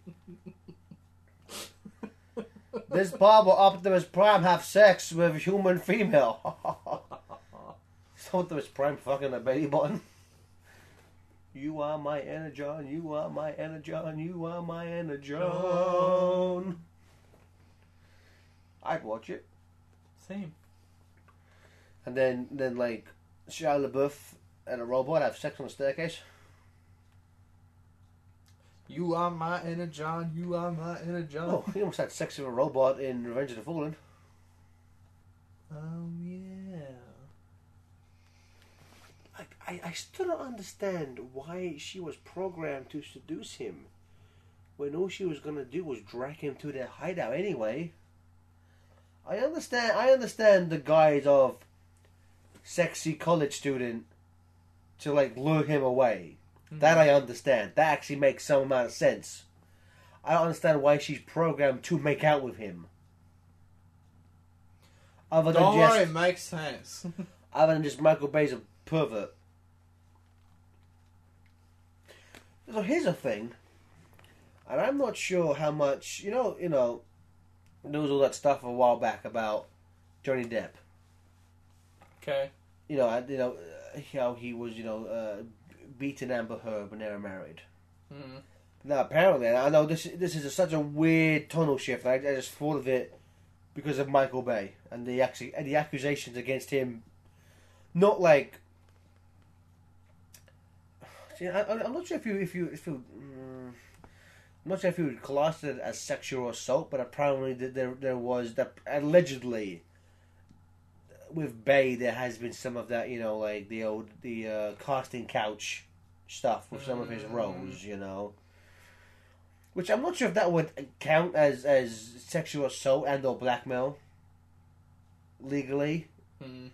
This Bob or Optimus Prime have sex with human female. Is Optimus Prime fucking a baby button? You are my energon, you are my energon, you are my energon. I'd watch it. Same. And then, then like, Shia LaBeouf and a robot have sex on the staircase. You are my energon, you are my energon. Oh, he almost had sex with a robot in Revenge of the Fallen. Oh, yeah. I, I, I still don't understand why she was programmed to seduce him when all she was gonna do was drag him to their hideout anyway. I understand I understand the guise of sexy college student to like lure him away. That I understand. That actually makes some amount of sense. I don't understand why she's programmed to make out with him. Other than Don't just worry, it makes sense. other than just Michael Bay's a pervert. So here's a thing, and I'm not sure how much you know. You know, there was all that stuff a while back about Johnny Depp. okay. You know, and, you know how he was, you know, uh, beating Amber Heard when they were married. Mm. Now, apparently, I know this this is a, such a weird tunnel shift. I, I just thought of it because of Michael Bay and the actually and the accusations against him. Not like. See, I, I- I'm not sure if you if you if you. Mm, I'm not sure if you would class it as sexual assault, but apparently th- there there was that allegedly. With Bay, there has been some of that, you know, like the old the uh, casting couch stuff with some of his Mm. roles, you know. Which I'm not sure if that would count as as sexual assault and or blackmail legally. Mm.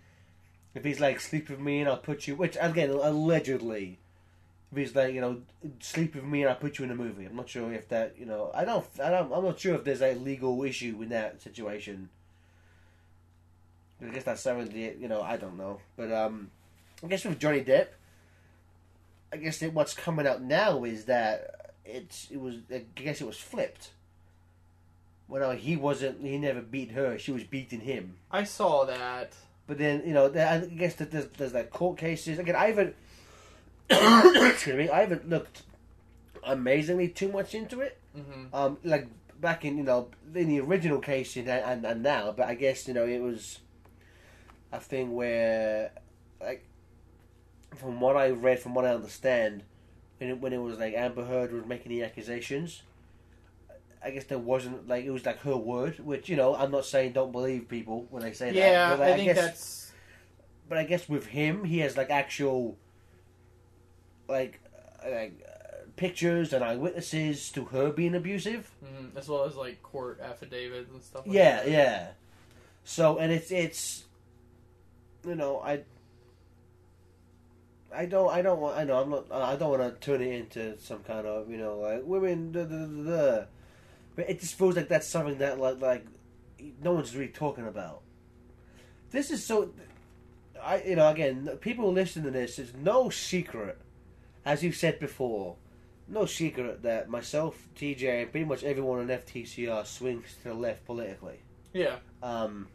If he's like sleep with me and I'll put you, which again allegedly, if he's like you know sleep with me and I'll put you in a movie. I'm not sure if that you know I don't I don't I'm not sure if there's a legal issue in that situation. I guess that's that, you know I don't know, but um, I guess with Johnny Depp, I guess that what's coming out now is that it's it was I guess it was flipped. Well, he wasn't. He never beat her. She was beating him. I saw that. But then you know, I guess that there's, there's like court cases. Again, I haven't. excuse me. I haven't looked amazingly too much into it. hmm Um, like back in you know in the original case and and, and now, but I guess you know it was a thing where like from what I read, from what I understand, when it, when it was like Amber Heard was making the accusations. I guess there wasn't like it was like her word, which you know I'm not saying don't believe people when they say that. Yeah, but, like, I think guess, that's. but I guess with him, he has like actual, like, uh, like uh, pictures and eyewitnesses to her being abusive. mhm, as well as like court affidavits and stuff. Like Yeah, that. yeah. So and it's it's, you know, I. I don't. I don't want. I know. I'm not. I don't want to turn it into some kind of you know like women. Da, da, da. But it just feels like that's something that like like no one's really talking about. This is so. I you know again people listening to this. It's no secret, as you've said before, no secret that myself, TJ, and pretty much everyone on FTCR swings to the left politically. Yeah. Um,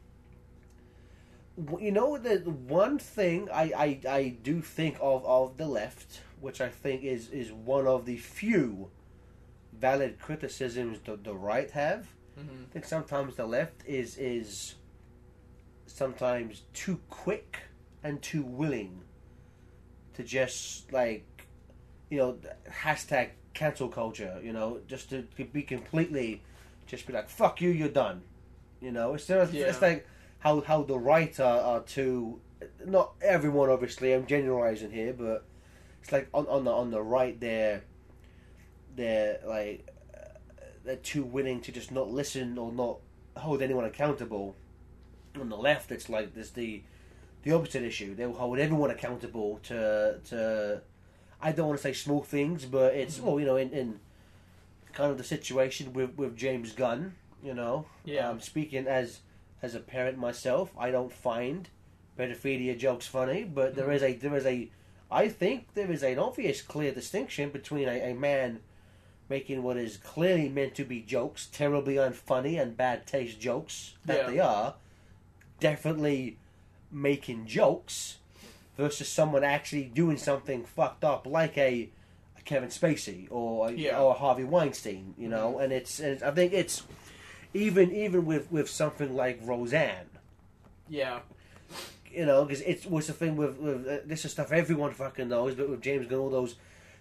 you know the one thing I, I, I do think of of the left, which I think is is one of the few valid criticisms the, the right have. Mm-hmm. I think sometimes the left is is sometimes too quick and too willing to just like you know hashtag cancel culture. You know, just to, to be completely just be like fuck you, you're done. You know, it's it's, Yeah. it's like how how the right are, are too not everyone obviously. I'm generalizing here, but it's like on on the on the right they're they're like they're too willing to just not listen or not hold anyone accountable. On the left, it's like there's the the opposite issue. They'll hold everyone accountable to to. I don't want to say small things, but it's Mhm. well, you know, in, in kind of the situation with with James Gunn. You know, Yeah. I'm um, speaking as as a parent myself, I don't find pedophilia jokes funny, but there is a there is a I think there is an obvious, clear distinction between a, a man making what is clearly meant to be jokes, terribly unfunny and bad taste jokes that Yeah. they are, definitely making jokes, versus someone actually doing something fucked up like a, a Kevin Spacey or a, Yeah. or Harvey Weinstein, you know. Mm-hmm. And it's and I think it's even even with with something like Roseanne Yeah. you know, because it was the thing with, with uh, this is stuff everyone fucking knows, but with James Gunn, all those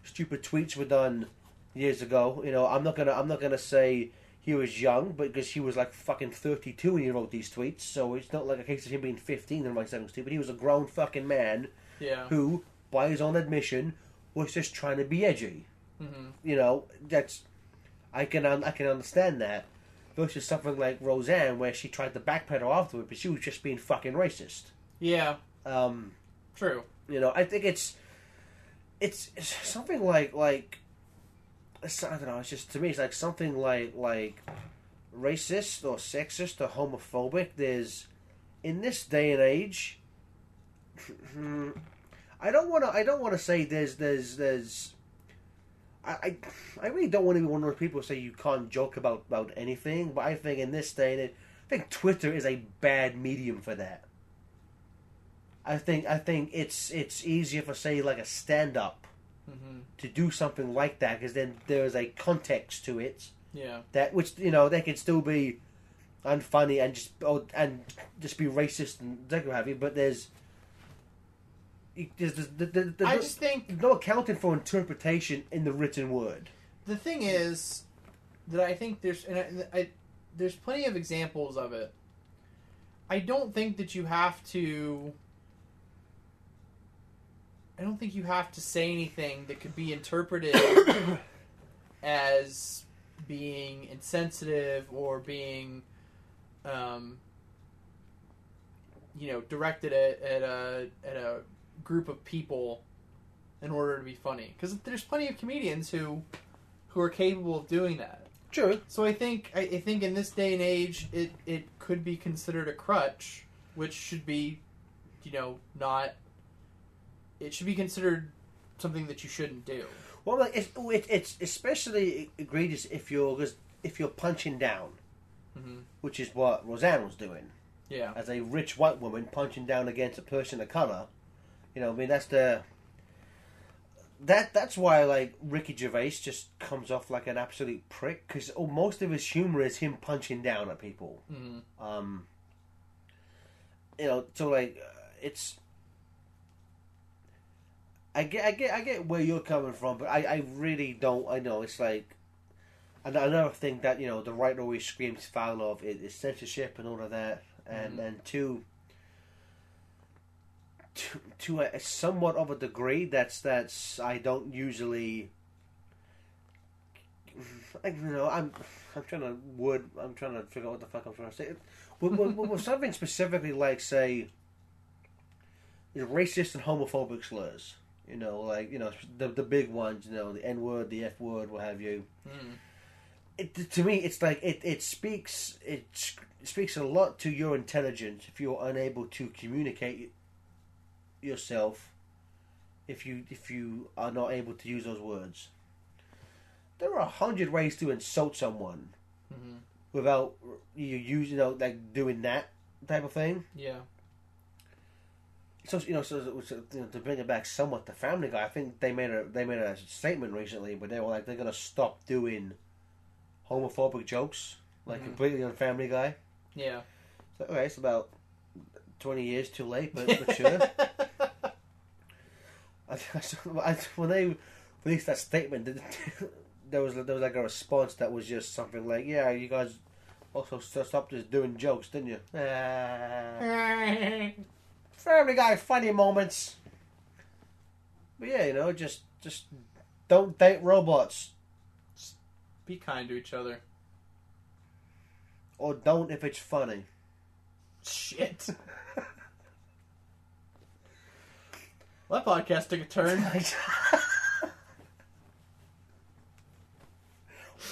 stupid tweets were done years ago. You know, I'm not gonna I'm not gonna say he was young, but because he was like fucking 32 when he wrote these tweets, so it's not like a case of him being 15 and writing something stupid. He was a grown fucking man Yeah. who, by his own admission, was just trying to be edgy. Mm-hmm. You know, that's I can I can understand that. Versus something like Roseanne, where she tried to backpedal afterward, but she was just being fucking racist. Yeah. Um, True. you know, I think it's it's, it's something like like it's, I don't know. It's just to me, it's like something like like racist or sexist or homophobic. There's in this day and age. I don't want to. I don't want to say there's there's there's. I, I I really don't want to be one of those people who say you can't joke about about anything. But I think in this day and age, I think Twitter is a bad medium for that. I think I think it's it's easier for say like a stand up Mm-hmm. to do something like that because then there is a context to it Yeah. that which you know they can still be unfunny and just oh, and just be racist and what have you. But there's there's, there's, there's, there's, I no, just think there's no accounting for interpretation in the written word. the thing is that I think there's and I, I, there's plenty of examples of it. I don't think that you have to. I don't think you have to say anything that could be interpreted as being insensitive or being, um, you know, directed at, at a at a group of people in order to be funny. Because there's plenty of comedians who who are capable of doing that. True. So I think I, I think in this day and age, it it could be considered a crutch, which should be, you know, not. It should be considered something that you shouldn't do. Well, like it's it, it's especially egregious if you're if you're punching down, hmm which is what Roseanne was doing. Yeah. as a rich white woman punching down against a person of color. You know, I mean that's the that that's why like Ricky Gervais just comes off like an absolute prick because oh, most of his humor is him punching down at people. hmm Um, you know, so like uh, it's. I get, I get, I get where you're coming from, but I, I really don't. I know it's like an- another thing that you know the right always screams foul of is, is censorship and all of that, and Mhm. and to to to a, somewhat of a degree that's that's I don't usually. I, you know, I'm I'm trying to word. I'm trying to figure out what the fuck I'm trying to say. With, with, with something specifically like say, you know, racist and homophobic slurs. You know, like you know the the big ones. You know, the N word, the F word, what have you. hmm It, to me, it's like it, it speaks it speaks a lot to your intelligence if you're unable to communicate yourself. If you if you are not able to use those words, there are a hundred ways to insult someone hmm without you using, you know, like doing that type of thing. Yeah. so you know, so, so you know, to bring it back somewhat to Family Guy, I think they made a they made a statement recently, but they were like they're gonna stop doing homophobic jokes like Mhm. completely on Family Guy. Yeah. So, okay, it's about twenty years too late, but, but sure. I, I, when they released that statement, there was there was like a response that was just something like, "Yeah, you guys also st- stopped just doing jokes, didn't you?" Ah. Family Guy, funny moments. But yeah, you know, just just don't date robots, Be kind to each other. or don't if it's funny. Shit. That podcast took a turn.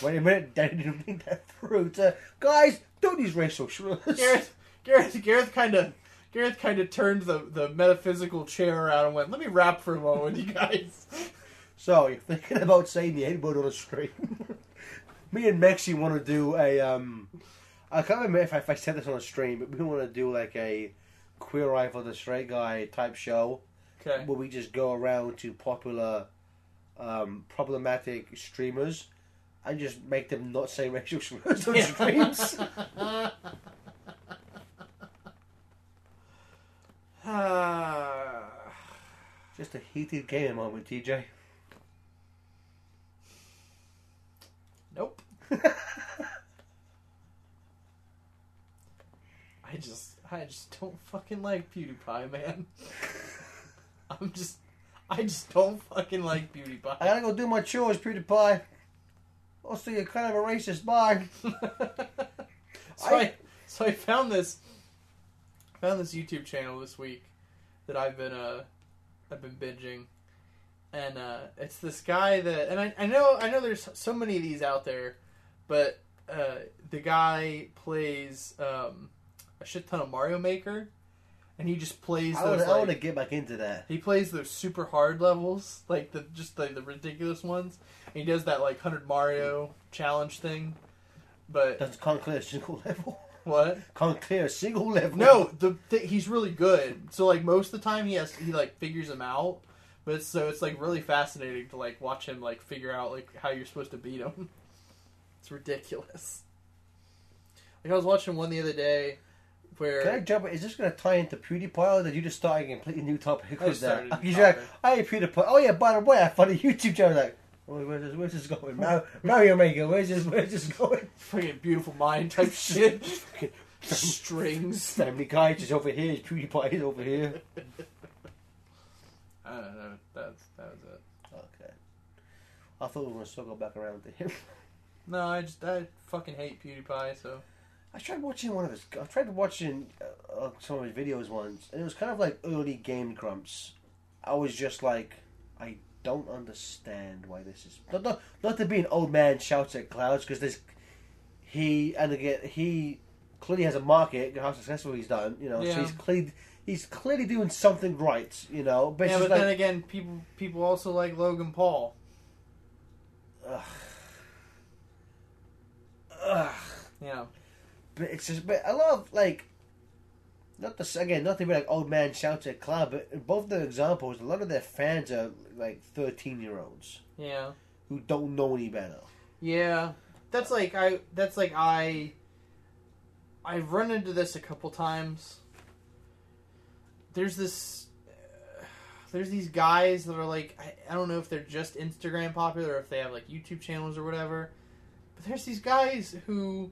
Wait a minute, I didn't think that through. To, guys, don't use racial slurs. Gareth, Gareth, Gareth kind of, Gareth kind of turned the, the metaphysical chair around and went, "Let me rap for a moment, you guys." So you're thinking about saying the N word on a stream? Me and Mexi want to do a. um I can't remember if I, if I said this on a stream, but we want to do like a queer eye for the straight guy type show Okay. where we just go around to popular, um, problematic streamers and just make them not say racial slurs on streams. Ah. Just a heated gaming moment, TJ. nope. I just, I just don't fucking like PewDiePie, man. I'm just, I just don't fucking like PewDiePie. I gotta go do my chores, PewDiePie. Also, you're kind of a racist. Bye. so I, I- so I found this found this YouTube channel this week that I've been uh I've been binging, and uh, it's this guy that and I, I know I know there's so many of these out there, but uh, the guy plays um, a shit ton of Mario Maker, and he just plays I those. want, I want to get back into that. he plays those super hard levels, like the just like the ridiculous ones. And he does that like hundred Mario challenge thing, but Does can't clear a single level. what? Can't clear a single level. No, the th- he's really good. So like most of the time he has he like figures them out, but it's, so it's like really fascinating to like watch him like figure out like how you're supposed to beat him. It's ridiculous. Like I was watching one the other day where Can I jump? Is this going to tie into PewDiePie, or did you just start a completely new topic I started a new You're like, topic. hey PewDiePie. Oh yeah, by the way, I found a YouTube channel. Like, oh, where's this, where's this going? Mar- Mario Maker. Where's this? Where's this going? fucking beautiful mind type shit, strings. Family Guy is over here. PewDiePie is over here. I don't know. That's that was it. Okay. I thought we were going to circle back around to him. No, I just I fucking hate PewDiePie. So I tried watching one of his. I tried watching uh, uh, some of his videos once, and it was kind of like early Game Grumps. I was just like, I don't understand why this is not not, not to be an old man shouts at clouds because there's he and again he clearly has a market. How successful he's done, you know. So Yeah. he's clearly he's clearly doing something right, you know. But yeah, but then again, people people also like Logan Paul. ugh. Ugh. Yeah. But it's just, but a lot of like, not the again, not to be like old man shouts at cloud, but in both the examples, a lot of their fans are like thirteen year olds Yeah. who don't know any better. Yeah, that's like I. That's like I. I've run into this a couple times. There's this. Uh, there's these guys that are like I, I don't know if they're just Instagram popular or if they have like YouTube channels or whatever. But there's these guys who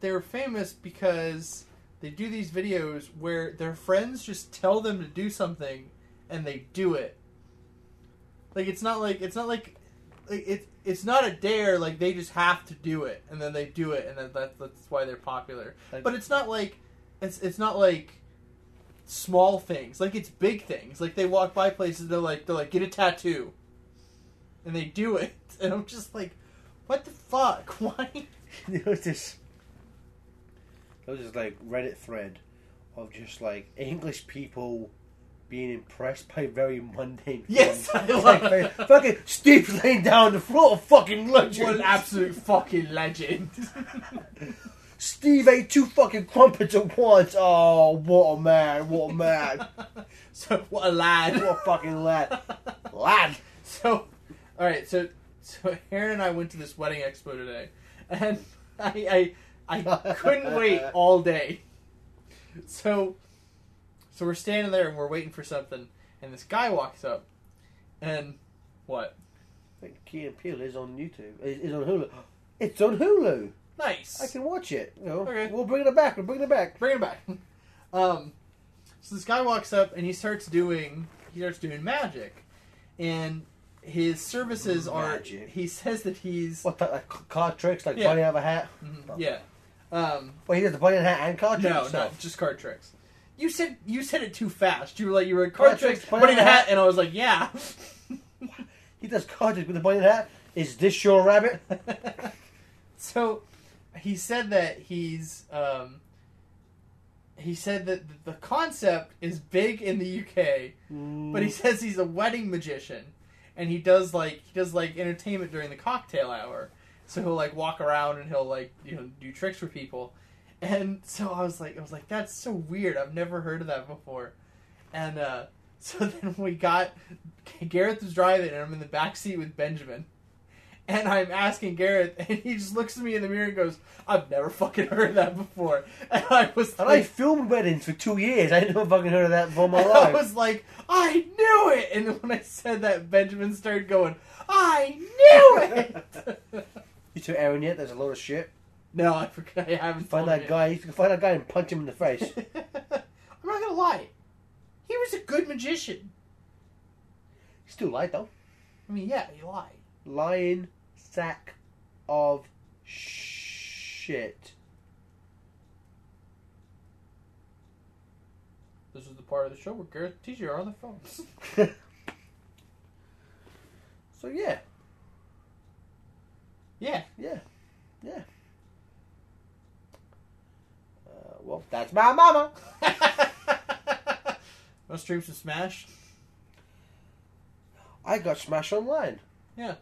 they're famous because they do these videos where their friends just tell them to do something and they do it. Like it's not like it's not like like it, it's not a dare like they just have to do it and then they do it and then that, that's why they're popular. But it's not like it's it's not like small things. Like it's big things. Like they walk by places they're like they're like get a tattoo. And they do it. And i'm just like what the fuck? Why? There was this, there was this like Reddit thread of just like English people being impressed by very mundane. Yes, things. I like, fucking Steve laying down on the floor, fucking legend. what an absolute fucking legend Steve ate two fucking crumpets at once. Oh, what a man! What a man! so what a lad. what a fucking lad! Lad. So, all right. So, so Aaron and I went to this wedding expo today, and I I, I couldn't wait all day. So, so we're standing there and we're waiting for something, and this guy walks up, and what? I think Key and Peele is on YouTube. Is, is on Hulu. It's on Hulu. Nice. I can watch it. You know, Okay. we'll bring it back. We'll bring it back. Bring it back. Um, so this guy walks up and he starts doing he starts doing magic, and his services Magic. are. He says that he's What that like card tricks, like Yeah. of a hat? Mhm, yeah. Um, Wait, he does the bunny in hat and card tricks. no, no, just card tricks. You said you said it too fast. You were like you were card, Card tricks, tricks, but bunny in a in hat, hat. and I was like, yeah. He does card tricks with the bunny in hat. Is this your rabbit? so he said that he's um, he said that the concept is big in the UK, but he says he's a wedding magician, and he does like he does like entertainment during the cocktail hour. So he'll like walk around and he'll like you know do tricks for people, and so I was like I was like that's so weird. I've never heard of that before, and uh, so then we got Gareth was driving and I'm in the back seat with Benjamin. And I'm asking Gareth, and he just looks at me in the mirror and goes, "I've never fucking heard of that before." And I was And I filmed weddings for two years. I never fucking heard of that before my life." I was like, I knew it. And then when I said that, Benjamin started going, I knew it. You two Aaron yet? There's a load of shit. no, I forgot. I haven't Find that guy. You can find that guy and punch him in the face. I'm not gonna lie. He was a good magician. He's too light though. I mean, yeah, he lied. Lying sack of shit. This is the part of the show where Gareth and TJ are on the phones. So yeah, yeah. yeah, yeah. Uh, well, that's my mama. Want to stream some Smash? I got Smash Online. Yeah.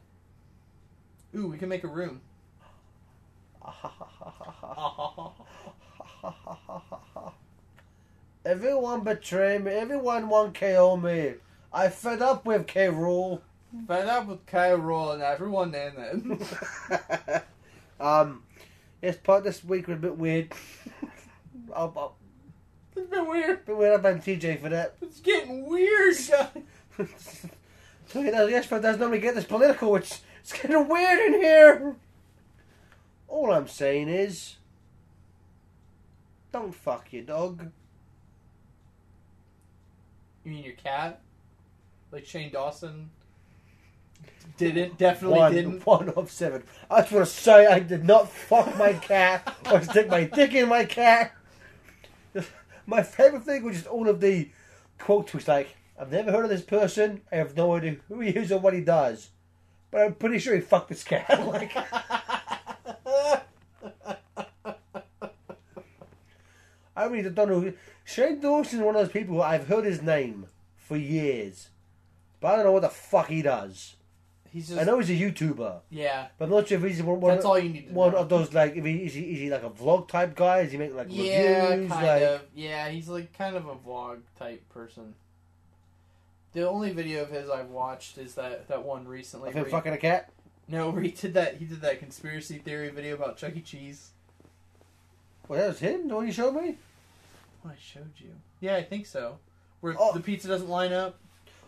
Ooh, we can make a room. Everyone betray me. Everyone want KO me. I fed up with K. Rool. Fed up with K. Rool and everyone in it. um, this part this week was a bit weird. I'll, I'll, it's been weird. bit weird. I blame TJ for that. It's getting weird, guys. so he does, yes, but does normally get this political. It's it's getting weird in here. All I'm saying is, don't fuck your dog. You mean your cat? Like Shane Dawson? Didn't definitely one, didn't. one of seven. I just want to say I did not fuck my cat or stick my dick in my cat. My favorite thing was just all of the quotes was like, I've never heard of this person. I have no idea who he is or what he does. But I'm pretty sure he fucked this cat. like, I really don't know. Who, Shane Dawson is one of those people who I've heard his name for years. But I don't know what the fuck he does. He's just I know he's a YouTuber. yeah. But I'm not sure if he's one, one, That's all you need to one know. of those like if he is, he is he like a vlog type guy? Is he make like Yeah, reviews? kind like of. Yeah, he's like kind of a vlog type person. The only video of his I've watched is that that one recently. of him he- fucking a cat? no, where he did that. He did that conspiracy theory video about Chuck E. Cheese. Well, that was him. The one you showed me. What I showed you? Yeah, I think so. Where Oh. the pizza doesn't line up.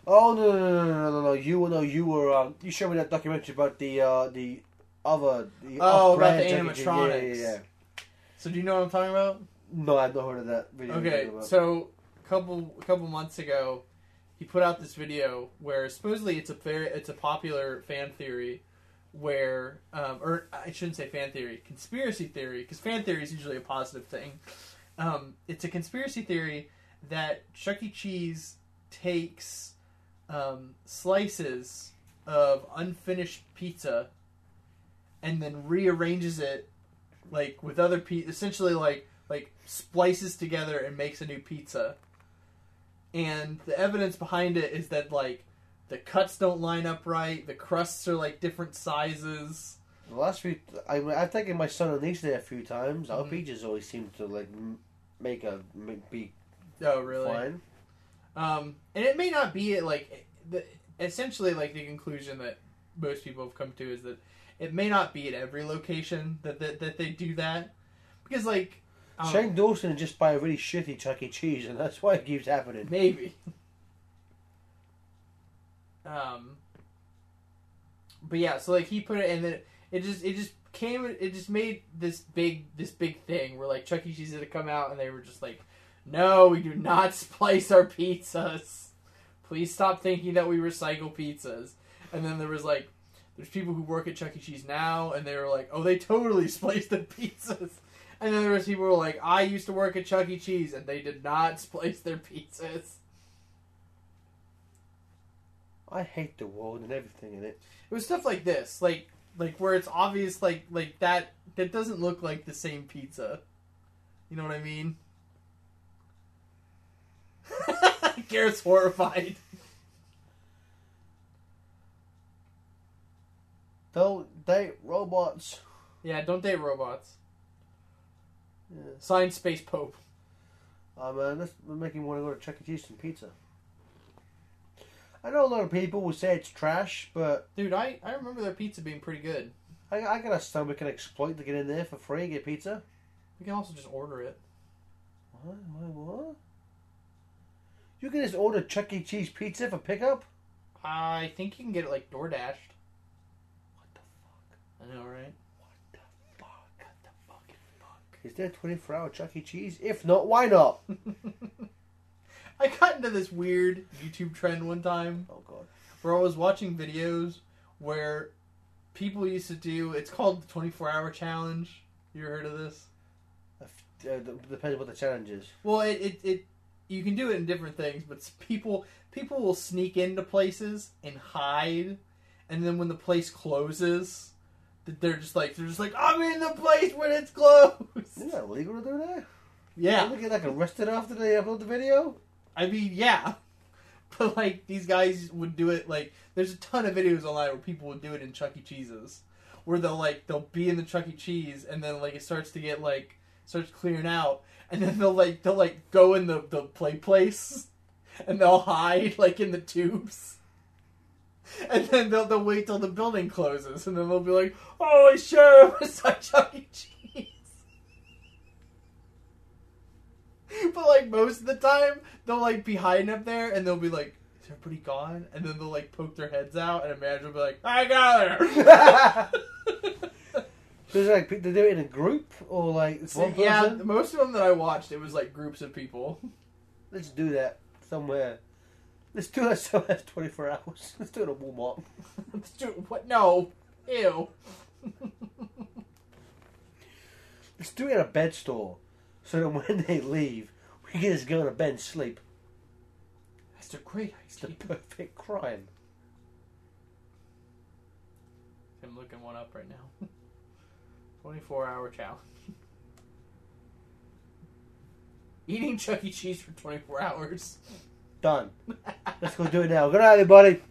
Oh no no no no no no! You were no you were um you showed me that documentary about the uh the other the Oh, about the E. Yeah, animatronics. yeah, yeah. So do you know what I'm talking about? No, I've not heard of that video. Okay, so a couple a couple months ago, he put out this video where supposedly it's a very it's a popular fan theory, where um, or I shouldn't say fan theory, conspiracy theory, because fan theory is usually a positive thing. Um, it's a conspiracy theory that Chuck E. Cheese takes um, slices of unfinished pizza and then rearranges it like with other pizza, essentially like like splices together and makes a new pizza. And the evidence behind it is that like the cuts don't line up right, the crusts are like different sizes. The last few, I, I've taken my son and niece there a few times. Our Mhm. beaches always seem to like make a make, be Oh, really? fine. Um, and it may not be like the essentially like the conclusion that most people have come to is that it may not be at every location that that, that they do that because like um, Shane Dawson just buy a really shitty Chuck E. Cheese, and that's why it keeps happening. maybe. Um, but yeah, so like he put it, and then it just it just came, it just made this big this big thing where like Chuck E. Cheese had to come out, and they were just like, "No, we do not splice our pizzas. Please stop thinking that we recycle pizzas." And then there was like, there's people who work at Chuck E. Cheese now, and they were like, "Oh, they totally splice the pizzas." And then there was people who were like, "I used to work at Chuck E. Cheese, and they did not splice their pizzas." I hate the world and everything in it. It was stuff like this, like like where it's obvious, like like that that doesn't look like the same pizza. You know what I mean? Garrett's horrified. Don't date robots. Yeah, don't date robots. Yeah. Sign Space Pope. Oh man, this that's making me want to go to Chuck E. Cheese and pizza. I know a lot of people will say it's trash, but Dude, I, I remember their pizza being pretty good. I, I got a stomach and exploit to get in there for free and get pizza. We can also just order it. What? What? what? You can just order Chuck E. Cheese pizza for pickup? I think you can get it like DoorDashed. What the fuck? I know, right? What the fuck? What the fucking fuck? Is there a 24 hour Chuck E. Cheese? If not, why not? I got into this weird YouTube trend one time Oh god. where I was watching videos where people used to do. It's called the 24 hour challenge. You ever heard of this? Uh, depends what the challenge is. Well, it, it, it you can do it in different things, but people people will sneak into places and hide, and then when the place closes, th- they're just like they're just like I'm in the place when it's closed. Isn't that legal to do that? Yeah, they get like arrested after they upload the video? I mean yeah, but like these guys would do it like there's a ton of videos online where people would do it in Chuck E. Cheese's, where they'll like they'll be in the Chuck E. Cheese and then like it starts to get like starts clearing out, and then they'll like they'll like go in the the play place, and they'll hide like in the tubes. And then they'll, they'll wait till the building closes, and then they'll be like, "Oh, I sure, it's like Chuck E. Cheese." But like most of the time, they'll like be hiding up there, and they'll be like, "Is everybody gone?" And then they'll like poke their heads out, and Imagine will be like, "I got her." So it's like they do it in a group or like it's one yeah, most of them that I watched, it was like groups of people. Let's do that somewhere. Let's do that somewhere that's 24 hours. Let's do it at Walmart. Let's do what? No, ew. Let's do it at a bed store. So that when they leave, we can just go a bed and sleep. That's a great It's the perfect crime. I'm looking one up right now. 24 hour challenge. Eating Chuck E. Cheese for 24 hours. Done. Let's go do it now. Good night, everybody.